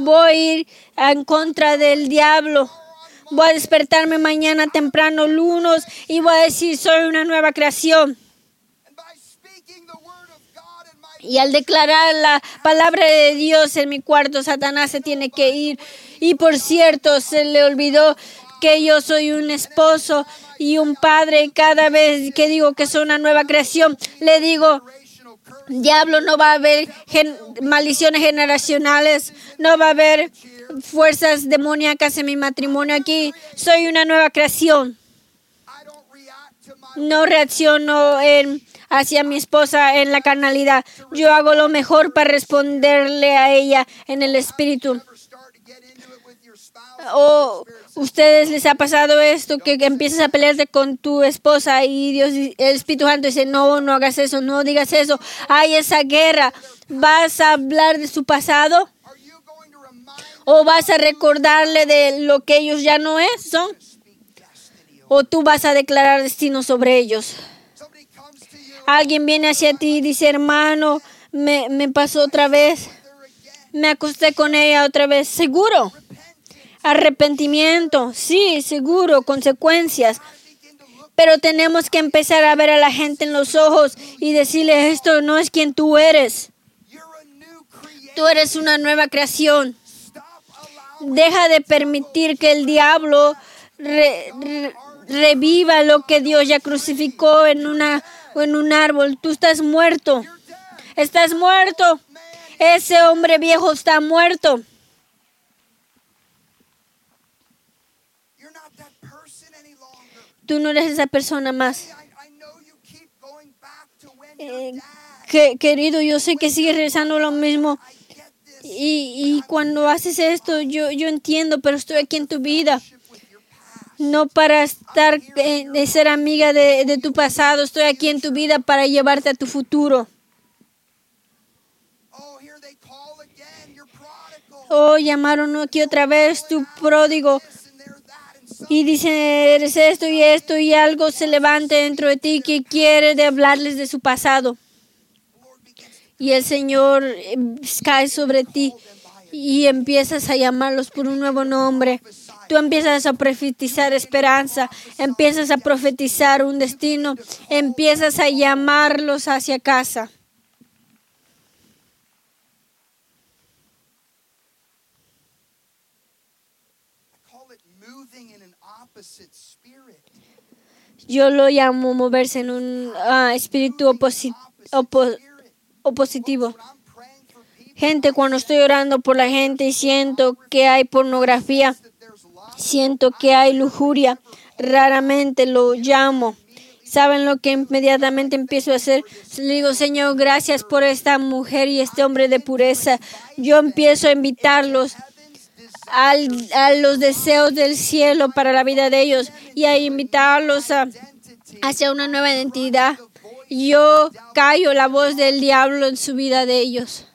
Voy a ir en contra del diablo. Voy a despertarme mañana temprano, lunes, y voy a decir, soy una nueva creación. Y al declarar la palabra de Dios en mi cuarto, Satanás se tiene que ir. Y por cierto, se le olvidó que yo soy un esposo y un padre. Cada vez que digo que soy una nueva creación, le digo, Diablo, no va a haber maldiciones generacionales, no va a haber fuerzas demoníacas en mi matrimonio aquí. Soy una nueva creación. No reacciono en- hacia mi esposa en la carnalidad. Yo hago lo mejor para responderle a ella en el espíritu. O ustedes les ha pasado esto que empiezas a pelearte con tu esposa y Dios, el Espíritu Santo dice no, no hagas eso, no digas eso. Hay esa guerra. ¿Vas a hablar de su pasado o vas a recordarle de lo que ellos ya no es, son? O tú vas a declarar destino sobre ellos. Alguien viene hacia ti y dice, hermano, me, me pasó otra vez. Me acosté con ella otra vez. Seguro. Arrepentimiento. Sí, seguro. Consecuencias. Pero tenemos que empezar a ver a la gente en los ojos y decirle, esto no es quien tú eres. Tú eres una nueva creación. Deja de permitir que el diablo re- re- reviva lo que Dios ya crucificó en, una, en un árbol. Tú estás muerto. Estás muerto. Ese hombre viejo está muerto. Tú no eres esa persona más. Eh, que, querido, yo sé que sigues rezando lo mismo. Y, y cuando haces esto, yo, yo entiendo, pero estoy aquí en tu vida. No para estar, eh, de ser amiga de, de tu pasado. Estoy aquí en tu vida para llevarte a tu futuro. Oh. Oh, llamaron aquí otra vez tu pródigo. Y dicen, eres esto y esto y algo se levanta dentro de ti que quiere de hablarles de su pasado. Y el Señor eh, cae sobre ti y empiezas a llamarlos por un nuevo nombre. Tú empiezas a profetizar esperanza, empiezas a profetizar un destino, empiezas a llamarlos hacia casa. Yo lo llamo moverse en un ah, espíritu oposi- opo- opositivo. Gente, cuando estoy orando por la gente y siento que hay pornografía, siento que hay lujuria, raramente lo llamo. ¿Saben lo que inmediatamente empiezo a hacer? Le digo, Señor, gracias por esta mujer y este hombre de pureza. Yo empiezo a invitarlos al- a los deseos del cielo para la vida de ellos y a invitarlos a, hacia una nueva identidad. Yo callo la voz del diablo en su vida de ellos.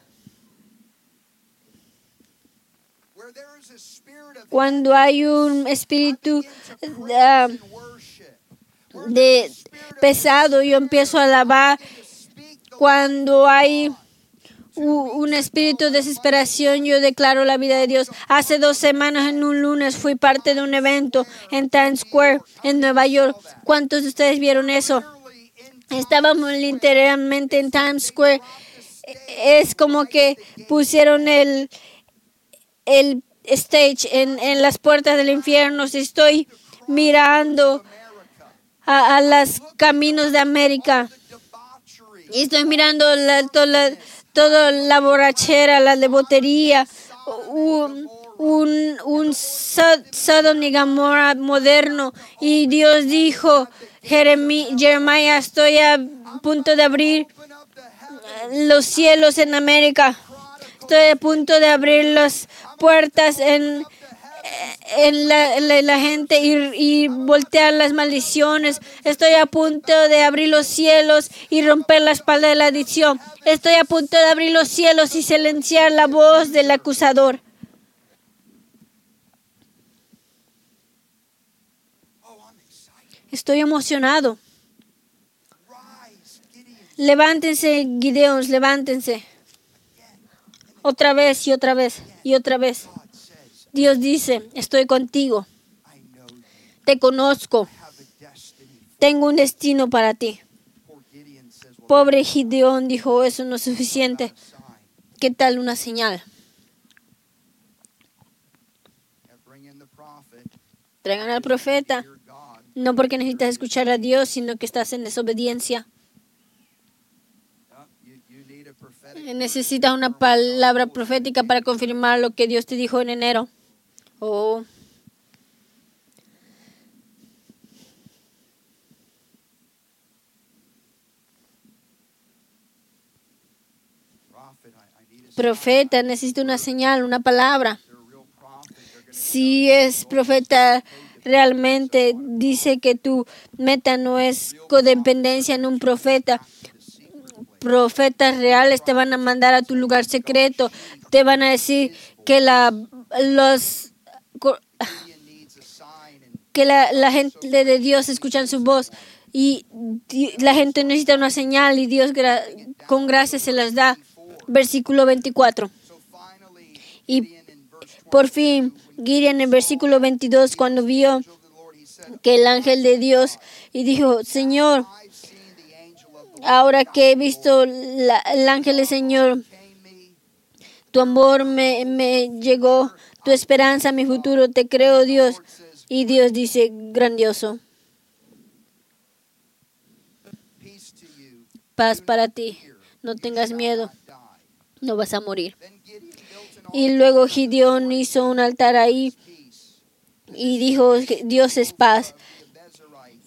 Cuando hay un espíritu ah, worship. de pesado, yo empiezo a alabar. Cuando hay un espíritu de desesperación, yo declaro la vida de Dios. Hace dos semanas, en un lunes, fui parte de un evento en Times Square, en Nueva York. ¿Cuántos de ustedes vieron eso? Estábamos literalmente en Times Square. Es como que pusieron el, el stage en, en las puertas del infierno. Estoy mirando a, a los caminos de América. Y estoy mirando la, la, toda la borrachera, la levotería, un, un, un Sodom y Gomorra moderno. Y Dios dijo, Jeremí, Jeremiah, estoy a punto de abrir los cielos en América. Estoy a punto de abrir las puertas en la, la- gente y, y voltear las maldiciones. Estoy a punto de abrir los cielos y romper la espalda de la adicción. Estoy a punto de abrir los cielos y silenciar la voz del acusador. Estoy emocionado. Levántense, Gideons, levántense. Otra vez y otra vez y otra vez. Dios dice, estoy contigo, te conozco. Tengo un destino para ti. Pobre Gideón dijo, eso no es suficiente. ¿Qué tal una señal? Traigan al profeta, no porque necesitas escuchar a Dios, sino que estás en desobediencia. Necesitas una palabra profética para confirmar lo que Dios te dijo en enero. Profeta, necesito una señal, una palabra. Si es profeta, realmente dice que tu meta no es codependencia en un profeta. Profetas reales te van a mandar a tu lugar secreto. Te van a decir que la los que la, gente de Dios escuchan su voz y la gente necesita una señal y Dios con gracia se las da. Versículo 24. so finally Y por fin, Gideon en versículo 22, cuando vio que el ángel de Dios y dijo, Señor, ahora que he visto el ángel del Señor, tu amor me, me llegó, tu esperanza, mi futuro, te creo Dios. Y Dios dice, grandioso, paz para ti, no tengas miedo, no vas a morir. Y luego Gideón hizo un altar ahí y dijo, Dios es paz.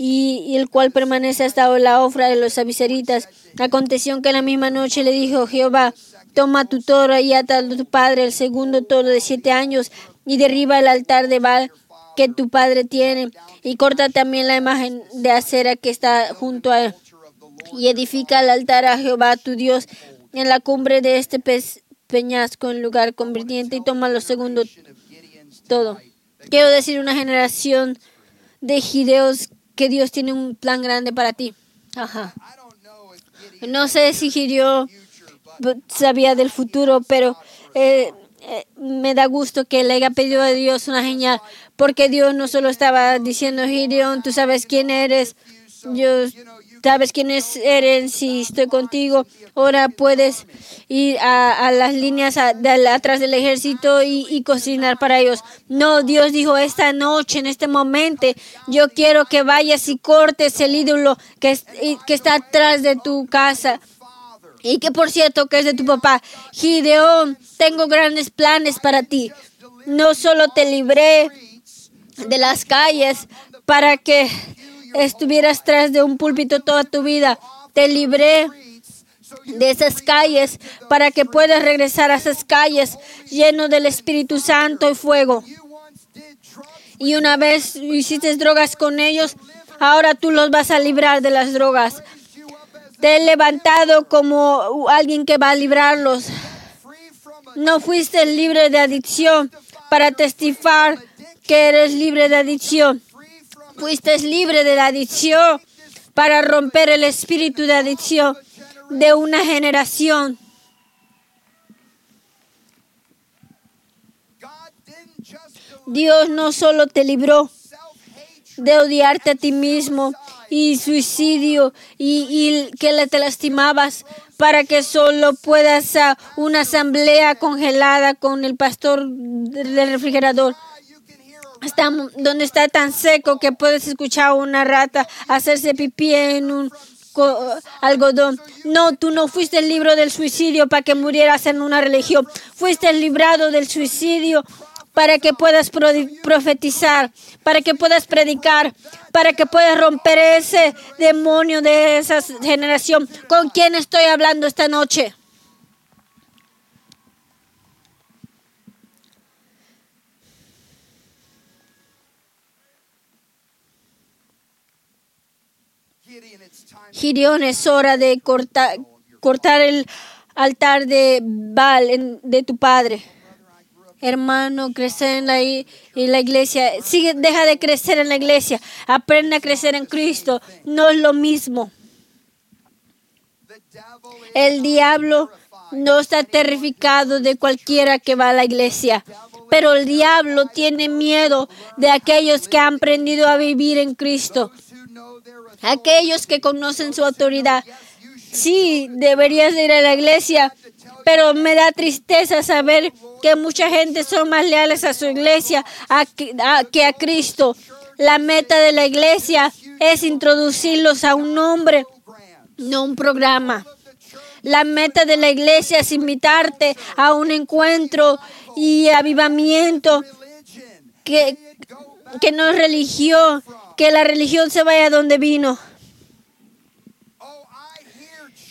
Y, el cual permanece hasta la ofra de los aviseritas. Aconteció que la misma noche le dijo Jehová, toma tu toro y ata a tu padre el segundo toro de siete años y derriba el altar de Baal que tu padre tiene y corta también la imagen de acera que está junto a él y edifica el altar a Jehová tu Dios en la cumbre de este peñasco en lugar convirtiente y toma lo segundo todo. Quiero decir una generación de Gideos que Dios tiene un plan grande para ti. Ajá. Gideon No sé si but sabía del futuro, pero eh, eh, me da gusto que le haya pedido a Dios una señal, porque Dios no solo estaba diciendo, Gideón, tú sabes quién eres, yo sabes quién es- eres, si estoy contigo, ahora puedes ir a, las líneas atrás del ejército y, cocinar para ellos. No, Dios dijo, esta noche, en este momento, yo quiero que vayas y cortes el ídolo que, está atrás de tu casa. Y que por cierto que es de tu papá. Gideón, tengo grandes planes para ti. No solo te libré de las calles para que estuvieras tras de un púlpito toda tu vida. Te libré de esas calles para que puedas regresar a esas calles lleno del Espíritu Santo y fuego. Y una vez hiciste drogas con ellos, ahora tú los vas a librar de las drogas. Te he levantado como alguien que va a librarlos. No fuiste libre de adicción para testificar que eres libre de adicción. Fuiste libre de la adicción para romper el espíritu de adicción de una generación. Dios no solo te libró de odiarte a ti mismo y suicidio y, y que te lastimabas para que solo puedas a una asamblea congelada con el pastor del refrigerador. Está, donde está tan seco que puedes escuchar una rata hacerse pipí en un co- algodón. No, tú no fuiste el libro del suicidio para que murieras en una religión. Fuiste el librado del suicidio para que puedas profetizar, para que puedas predicar, para que puedas romper ese demonio de esa generación. ¿Con quién estoy hablando esta noche? Gideón, es hora de cortar, el altar de Baal en- de tu padre. Hermano, crecer en la, en la iglesia. Sigue, deja de crecer en la iglesia. Aprende a crecer en Cristo. No es lo mismo. El diablo no está terrificado de cualquiera que va a la iglesia. Pero el diablo tiene miedo de aquellos que han aprendido a vivir en Cristo. Aquellos que conocen su autoridad. Sí, deberías ir a la iglesia, pero me da tristeza saber que mucha gente son más leales a su iglesia que, a, Cristo. La meta de la iglesia es introducirlos a un nombre, no un programa. La meta de la iglesia es invitarte a un encuentro y avivamiento que, que no es religión, que la religión se vaya donde vino. Oh,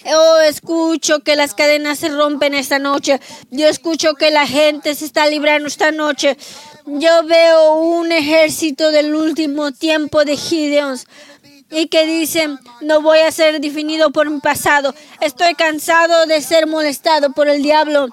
hear Oh, escucho que las cadenas se rompen esta noche. Yo escucho que la gente se está librando esta noche. Yo veo un ejército del último tiempo de Gideons y que dicen, no voy a ser definido por mi pasado. Estoy cansado de ser molestado por el diablo.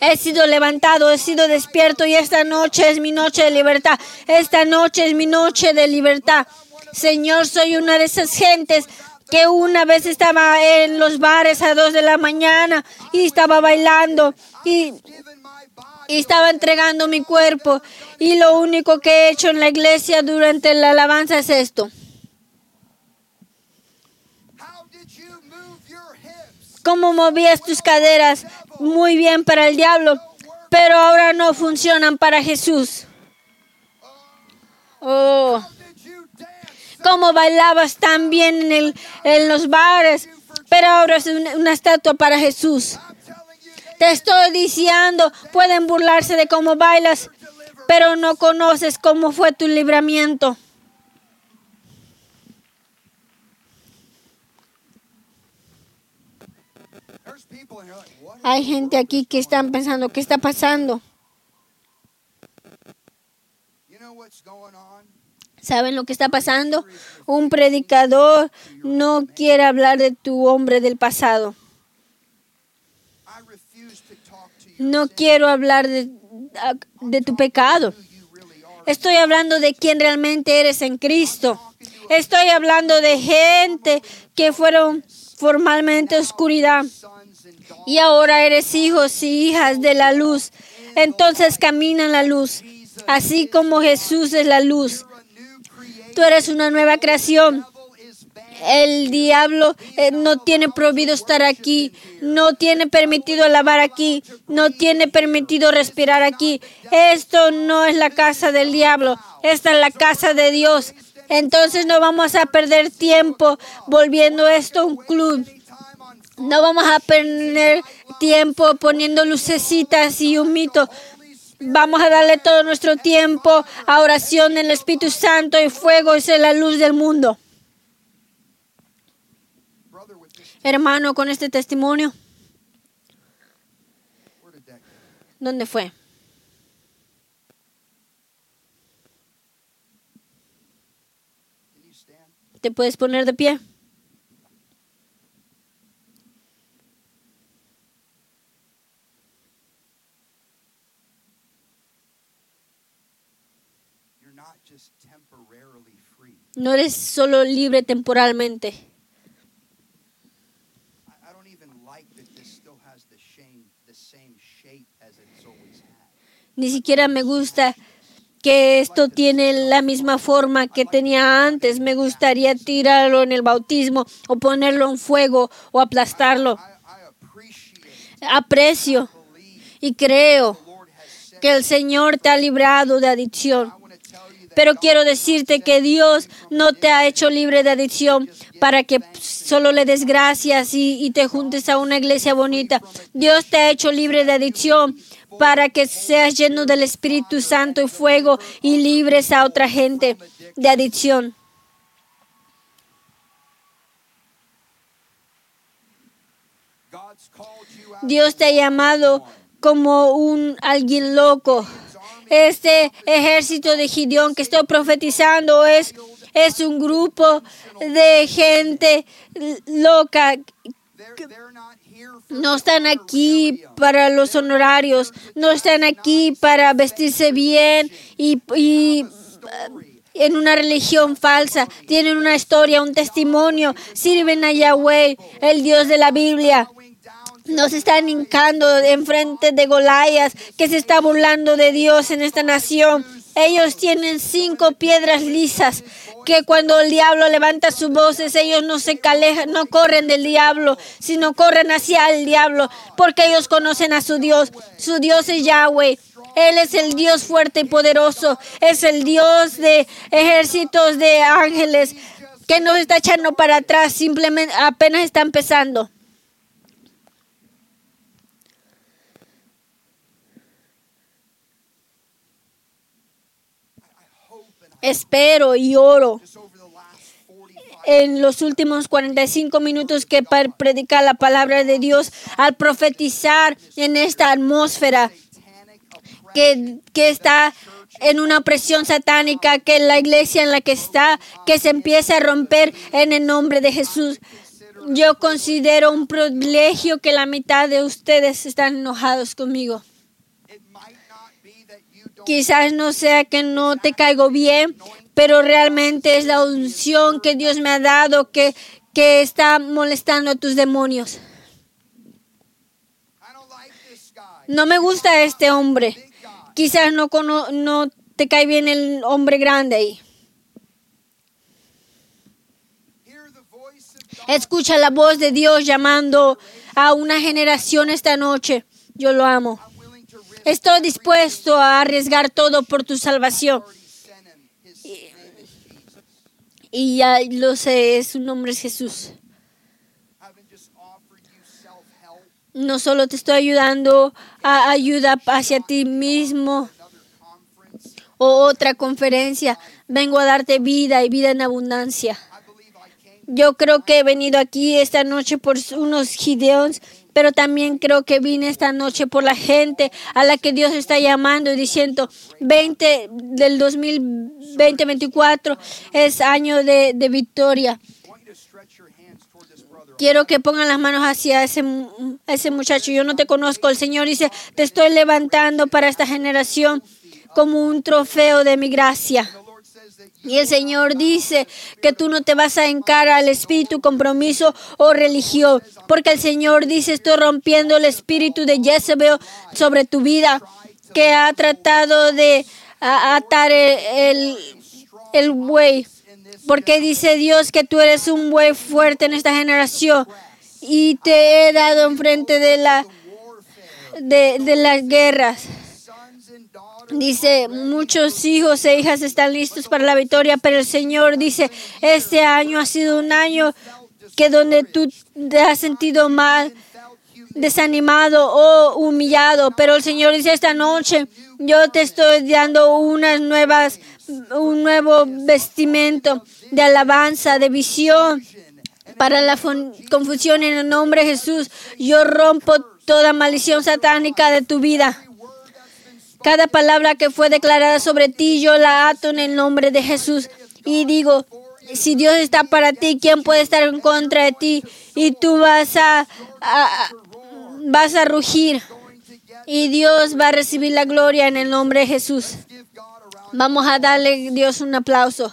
He sido levantado, he sido despierto y esta noche es mi noche de libertad. Esta noche es mi noche de libertad. Señor, soy una de esas gentes que una vez estaba en los bares a dos de la mañana y estaba bailando y, y estaba entregando mi cuerpo. Y lo único que he hecho en la iglesia durante la alabanza es esto. Cómo movías tus caderas muy bien para el diablo, pero ahora no funcionan para Jesús. Oh, cómo bailabas tan bien en, el- en los bares, pero ahora es una, una estatua para Jesús. Te estoy diciendo, pueden burlarse de cómo bailas, pero no conoces cómo fue tu libramiento. Hay gente aquí que están pensando, ¿qué está pasando? ¿Saben lo que está pasando? Un predicador no quiere hablar de tu hombre del pasado. No quiero hablar de, tu pecado. Estoy hablando de quién realmente eres en Cristo. Estoy hablando de gente que fueron formalmente oscuridad. Y ahora eres hijos y hijas de la luz. Entonces camina en la luz, así como Jesús es la luz. Tú eres una nueva creación. El diablo eh, no tiene prohibido estar aquí, no tiene permitido alabar aquí, no tiene permitido respirar aquí. Esto no es la casa del diablo, esta es la casa de Dios. Entonces no vamos a perder tiempo volviendo esto un club. No vamos a perder tiempo poniendo lucecitas y un mito. Vamos a darle todo nuestro tiempo a oración en el Espíritu Santo y fuego es la luz del mundo. hermano con este testimonio? ¿Dónde fue? ¿Te puedes poner de pie? No eres solo libre temporalmente. Ni siquiera me gusta que esto tiene la misma forma que tenía antes. Me gustaría tirarlo en el bautismo o ponerlo en fuego o aplastarlo. Aprecio y creo que el Señor te ha librado de adicción. Pero quiero decirte que Dios no te ha hecho libre de adicción para que solo le des gracias y, y te juntes a una iglesia bonita. Dios te ha hecho libre de adicción para que seas lleno del Espíritu Santo y fuego y libres a otra gente de adicción. Dios te ha llamado como un alguien loco. Este ejército de Gideón que estoy profetizando es, es un grupo de gente loca. No están aquí para los honorarios, no están aquí para vestirse bien y, y, eh, en una religión falsa. Tienen una historia, un testimonio. Sirven a Yahweh, el Dios de la Biblia. Nos están hincando enfrente de Golias, que se está burlando de Dios en esta nación. Ellos tienen cinco piedras lisas, que cuando el diablo levanta sus voces, ellos no se calejan, no corren del diablo, sino corren hacia el diablo, porque ellos conocen a su Dios. Su Dios es Yahweh. Él es el Dios fuerte y poderoso. Es el Dios de ejércitos de ángeles que nos está echando para atrás. Simplemente apenas está empezando. Espero y oro just over the last 45 en los últimos 45 minutos que para predicar la palabra de Dios, al profetizar en esta atmósfera que, que está en una presión satánica, que la iglesia en la que está, que se empieza a romper en el nombre de Jesús. Yo considero un privilegio que la mitad de ustedes están enojados conmigo. Quizás no sea que no te caigo bien, pero realmente es la unción que Dios me ha dado que, que está molestando a tus demonios. No me gusta este hombre. Quizás no, no te cae bien el hombre grande ahí. Escucha la voz de Dios llamando a una generación esta noche. Yo lo amo. Estoy dispuesto a arriesgar todo por tu salvación. Y ya lo sé, su nombre es Jesús. No solo te estoy ayudando a ayuda hacia ti mismo o otra conferencia. Vengo a darte vida y vida en abundancia. Yo creo que he venido aquí esta noche por unos gideons, pero también creo que vine esta noche por la gente a la que Dios está llamando y diciendo 20 del 2024 es año de, de victoria. Quiero que pongan las manos hacia ese, ese muchacho. Yo no te conozco. El Señor dice, te estoy levantando para esta generación como un trofeo de mi gracia. Y el Señor dice que tú no te vas a encarar al espíritu, compromiso o religión, porque el Señor dice, estoy rompiendo el espíritu de Jezebel sobre tu vida, que ha tratado de atar el, el, el buey, porque dice Dios que tú eres un buey fuerte en esta generación y te he dado enfrente de, la, de, de las guerras. Dice, muchos hijos e hijas están listos para la victoria, pero el Señor dice, este año ha sido un año que donde tú te has sentido mal, desanimado o humillado, pero el Señor dice esta noche, yo te estoy dando unas nuevas, un nuevo vestimento de alabanza, de visión, para la confusión en el nombre de Jesús. Yo rompo toda maldición satánica de tu vida. Cada palabra que fue declarada sobre ti, yo la ato en el nombre de Jesús. Y digo, si Dios está para ti, ¿quién puede estar en contra de ti? Y tú vas a, vas a rugir. Y Dios va a recibir la gloria en el nombre de Jesús. Vamos a darle a Dios un aplauso.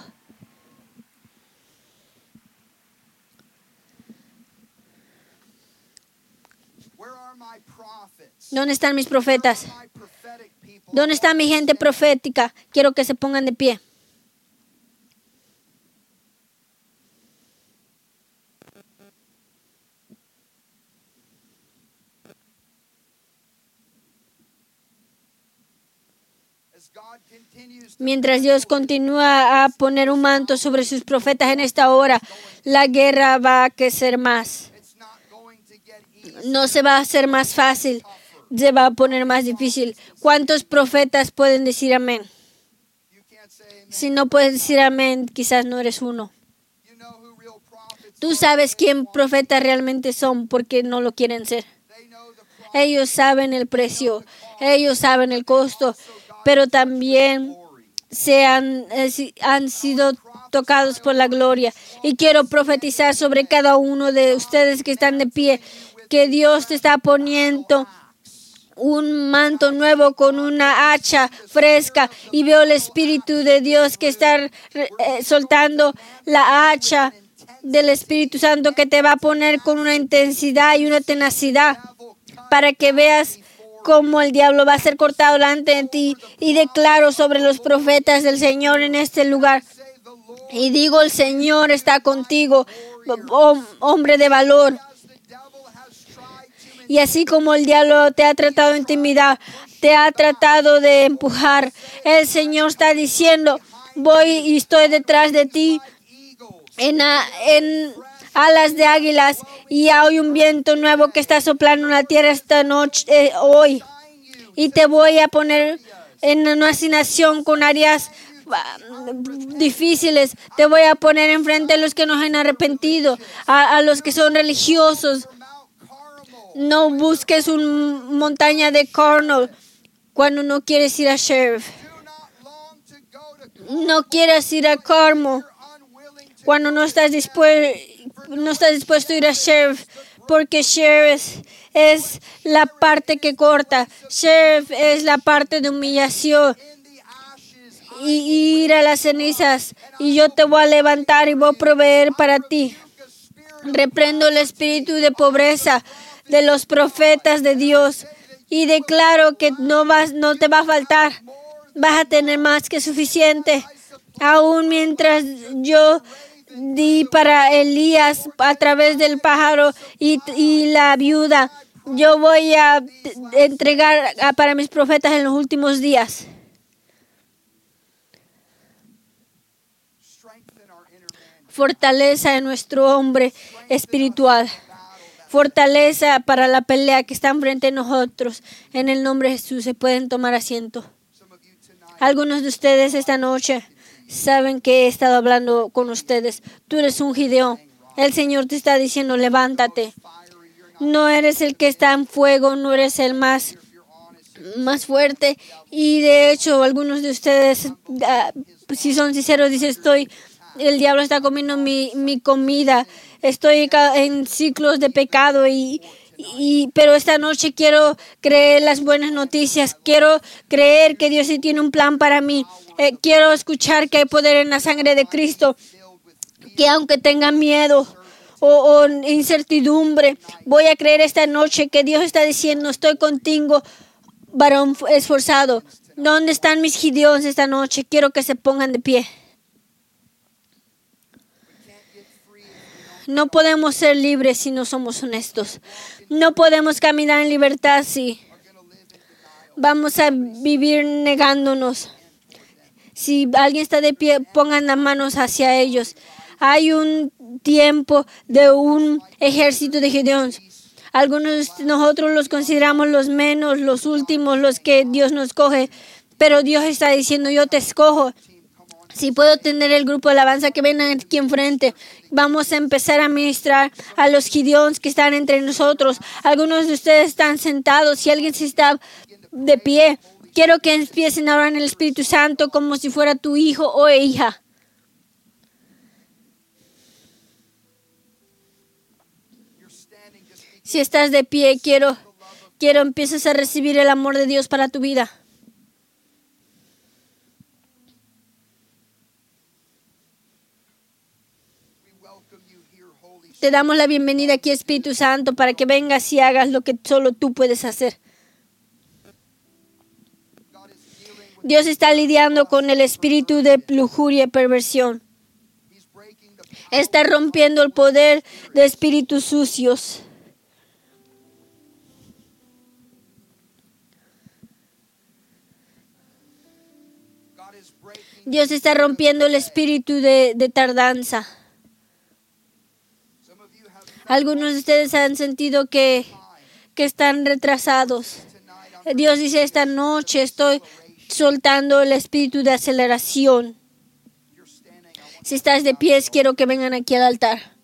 ¿Dónde están mis profetas? ¿Dónde está mi gente profética? Quiero que se pongan de pie. Mientras Dios continúa a poner un manto sobre sus profetas en esta hora, la guerra va a crecer más. No se va a hacer más fácil, se va a poner más difícil. ¿Cuántos profetas pueden decir amén? Si no puedes decir amén, quizás no eres uno. Tú sabes quién profetas realmente son porque no lo quieren ser. Ellos saben el precio, ellos saben el costo, pero también se han, eh, han sido tocados por la gloria. Y quiero profetizar sobre cada uno de ustedes que están de pie, que Dios te está poniendo un manto nuevo con una hacha fresca y veo el Espíritu de Dios que está eh, soltando la hacha del Espíritu Santo que te va a poner con una intensidad y una tenacidad para que veas cómo el diablo va a ser cortado delante de ti y declaro sobre los profetas del Señor en este lugar. Y digo, el Señor está contigo, hom- hombre de valor. Y así como el diablo te ha tratado de intimidar, te ha tratado de empujar, el Señor está diciendo, voy y estoy detrás de ti en, alas de águilas y hay un viento nuevo que está soplando en la tierra esta noche, eh, hoy. Y te voy a poner en una asignación con áreas ah, difíciles. Te voy a poner enfrente a los que nos han arrepentido, a, a los que son religiosos. No busques una montaña de Cornell cuando no quieres ir a Sheriff. No quieres ir a to cuando no estás dispuesto, no estás dispuesto a ir a Sheriff, porque Sheriff es la parte que corta. Sheriff es la parte de humillación y, ir a las cenizas. Y yo te voy a levantar y voy a proveer para ti. Reprendo el espíritu de pobreza de los profetas de Dios y declaro que no vas, no te va a faltar. Vas a tener más que suficiente. Aún mientras yo di para Elías a través del pájaro y, y la viuda, yo voy a entregar para mis profetas en los últimos días. Fortaleza en nuestro hombre espiritual. Fortaleza para la pelea que está enfrente de nosotros. En el nombre de Jesús se pueden tomar asiento. Algunos de ustedes esta noche saben que he estado hablando con ustedes. Tú eres un Gideón. El Señor te está diciendo, levántate. No eres el que está en fuego, no eres el más, más fuerte. Y de hecho, algunos de ustedes, ah, si son sinceros, dicen, estoy, el diablo está comiendo mi, mi comida. Estoy en ciclos de pecado y, y pero esta noche quiero creer las buenas noticias. Quiero creer que Dios sí tiene un plan para mí. Eh, quiero escuchar que hay poder en la sangre de Cristo que aunque tenga miedo o, o incertidumbre, voy a creer esta noche que Dios está diciendo, estoy contigo, varón esforzado. ¿Dónde están mis gideones esta noche? Quiero que se pongan de pie. No podemos ser libres si no somos honestos. No podemos caminar en libertad si vamos a vivir negándonos. Si alguien está de pie, pongan las manos hacia ellos. Hay un tiempo de un ejército de Gideones. Algunos nosotros los consideramos los menos, los últimos, los que Dios nos coge. Pero Dios está diciendo, yo te escojo. Si puedo tener el grupo de alabanza que ven aquí enfrente, vamos a empezar a ministrar a los gideons que están entre nosotros. Algunos de ustedes están sentados, si alguien se está de pie, quiero que empiecen a orar en el Espíritu Santo como si fuera tu hijo o hija. Si estás de pie, quiero, quiero empieces a recibir el amor de Dios para tu vida. Te damos la bienvenida aquí, Espíritu Santo, para que vengas y hagas lo que solo tú puedes hacer. Dios está lidiando con el espíritu de lujuria y perversión. Está rompiendo el poder de espíritus sucios. Dios está rompiendo el espíritu de, de tardanza. Algunos de ustedes han sentido que, que están retrasados. Dios dice, esta noche estoy soltando el espíritu de aceleración. Si estás de pies, quiero que vengan aquí al altar.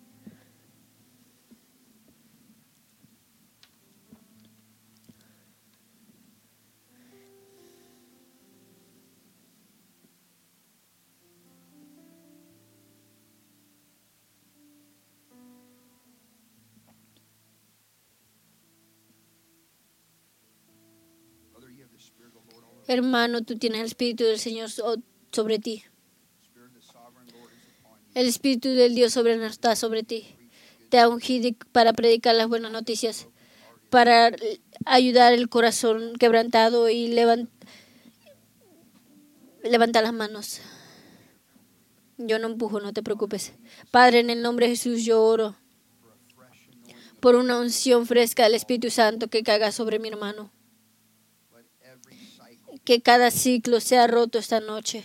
Hermano, tú tienes el espíritu del Señor so- sobre ti. El espíritu del Dios soberano está sobre ti. Te ha ungido para predicar las buenas noticias, para ayudar el corazón quebrantado y levan- levanta las manos. Yo no empujo, no te preocupes. Padre, en el nombre de Jesús yo oro por una unción fresca del Espíritu Santo que caiga sobre mi hermano. Que cada ciclo sea roto esta noche.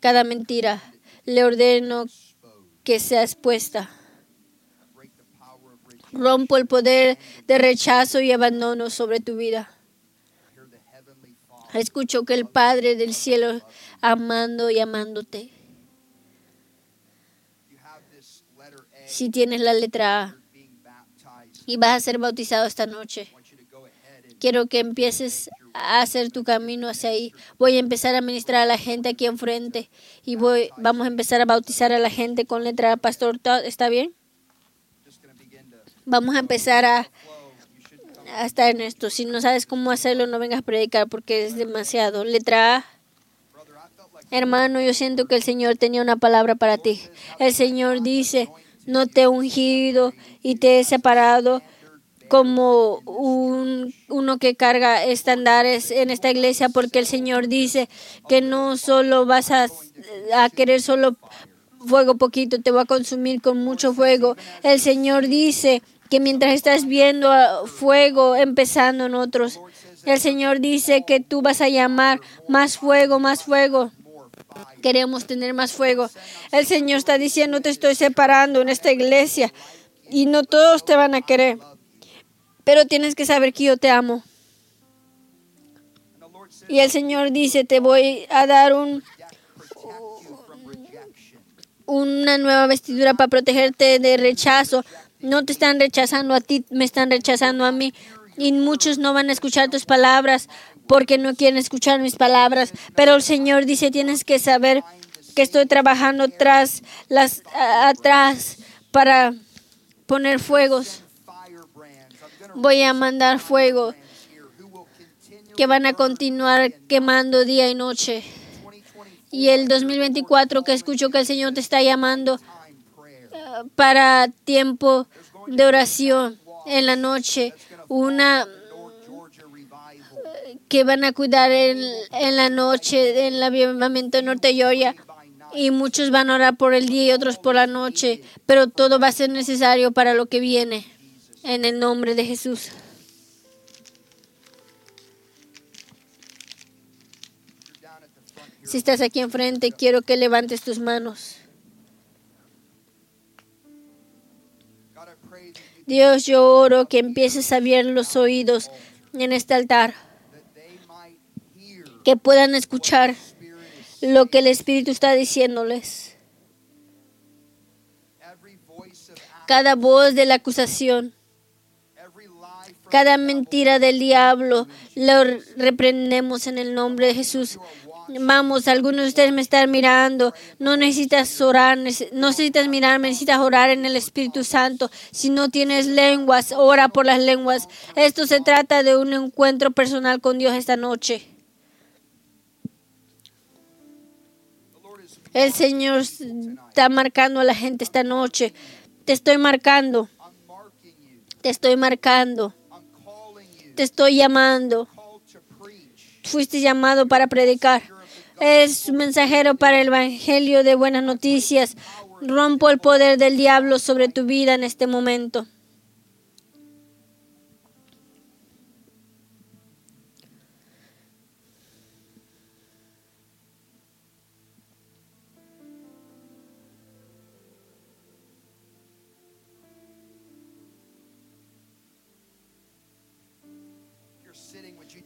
Cada mentira le ordeno que sea expuesta. Rompo el poder de rechazo y abandono sobre tu vida. Escucho que el Padre del cielo amando y amándote. Si tienes la letra A y vas a ser bautizado esta noche, quiero que empieces a hacer tu camino hacia ahí. Voy a empezar a ministrar a la gente aquí enfrente y voy, vamos a empezar a bautizar a la gente con letra. Pastor, ¿está bien? Vamos a empezar a, a estar en esto. Si no sabes cómo hacerlo, no vengas a predicar porque es demasiado. Letra A. Hermano, yo siento que el Señor tenía una palabra para ti. El Señor dice, no te he ungido y te he separado como un, uno que carga estandares en esta iglesia porque el Señor dice que no solo vas a, a querer solo fuego poquito, te va a consumir con mucho fuego. El Señor dice que mientras estás viendo fuego empezando en otros, el Señor dice que tú vas a llamar más fuego, más fuego. Queremos tener más fuego. El Señor está diciendo, te estoy separando en esta iglesia y no todos te van a querer. Pero tienes que saber que yo te amo. Y el Señor dice, te voy a dar un, una nueva vestidura para protegerte de rechazo. No te están rechazando a ti, me están rechazando a mí. Y muchos no van a escuchar tus palabras porque no quieren escuchar mis palabras. Pero el Señor dice, tienes que saber que estoy trabajando atrás para poner fuegos. Voy a mandar fuego que van a continuar quemando día y noche. 2024 Y el 2024 que escucho que el Señor te está llamando eh, para tiempo de oración en la noche, una revival que van a cuidar en, en la noche en el avivamiento de Norte Georgia y muchos van a orar por el día y otros por la noche, pero todo va a ser necesario para lo que viene en el nombre de Jesús. Si estás aquí enfrente, quiero que levantes tus manos. Dios, yo oro que empieces a abrir los oídos en este altar, que puedan escuchar lo que el Espíritu está diciéndoles. Cada voz de la acusación, cada mentira del diablo, lo reprendemos en el nombre de Jesús. Vamos, algunos de ustedes me están mirando. No necesitas orar, no necesitas mirarme, necesitas orar en el Espíritu Santo. Si no tienes lenguas, ora por las lenguas. Esto se trata de un encuentro personal con Dios esta noche. El Señor está marcando a la gente esta noche. Te estoy marcando, te estoy marcando. Te estoy llamando. Fuiste llamado para predicar. Es mensajero para el Evangelio de buenas noticias. Rompo el poder del diablo sobre tu vida en este momento.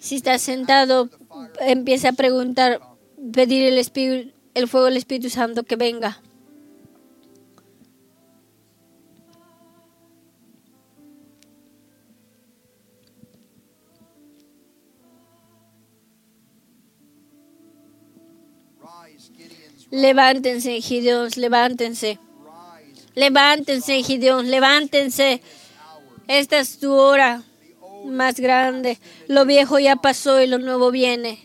Si estás sentado, empieza a preguntar, pedir el, fuego del Espíritu Santo que venga. Levántense, Gideón, levántense. Levántense, Gideón, levántense. Esta es tu hora más grande. Lo viejo ya pasó y lo nuevo viene.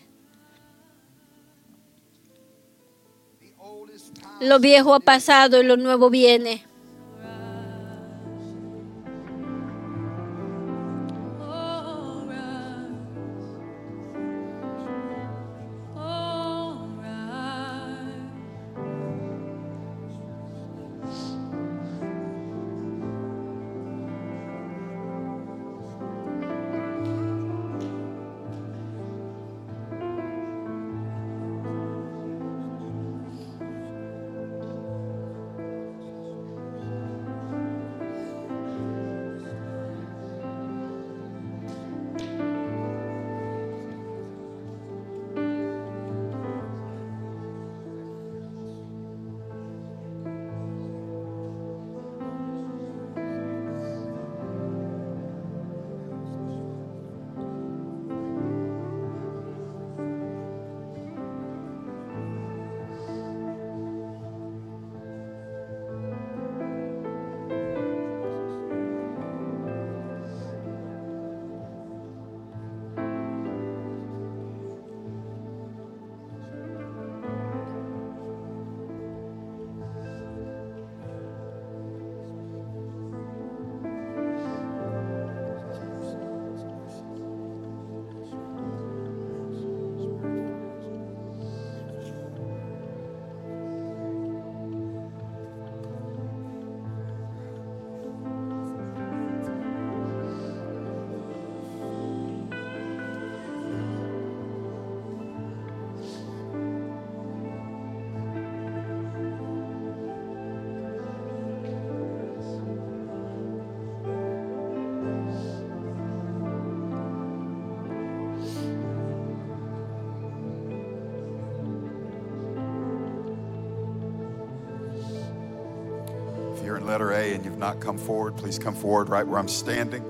Lo viejo ha pasado y lo nuevo viene. Not come forward, please come forward right where I'm standing.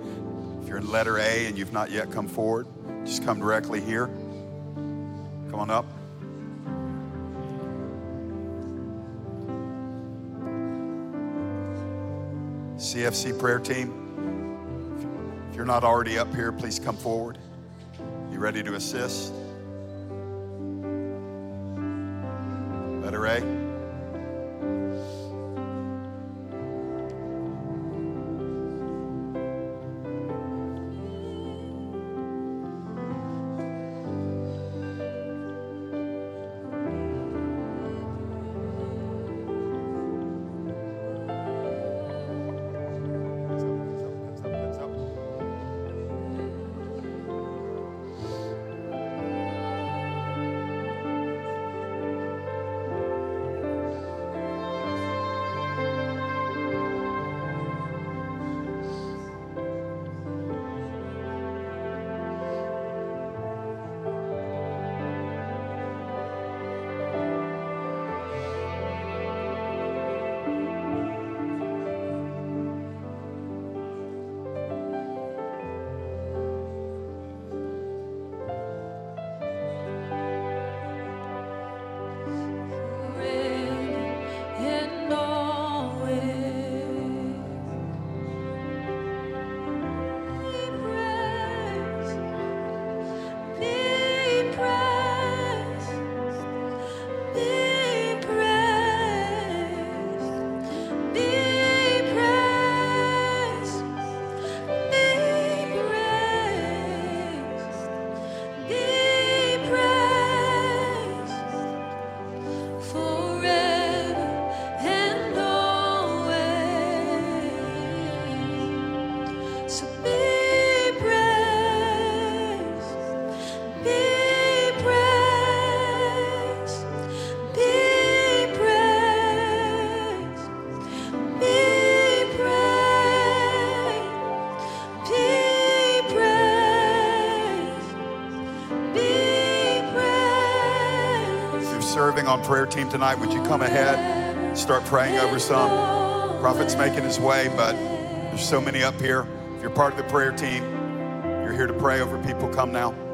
If you're in letter A and you've not yet come forward, just come directly here. Come on up. CFC prayer team, if you're not already up here, please come forward. You ready to assist? Letter A. On, prayer team tonight. Would you come ahead, start praying over some? Prophet's making his way, but there's so many up here. If you're part of the prayer team, you're here to pray over people. Come now.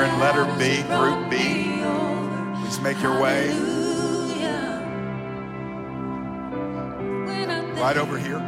you're in letter B, group B, please make your way. Right over here.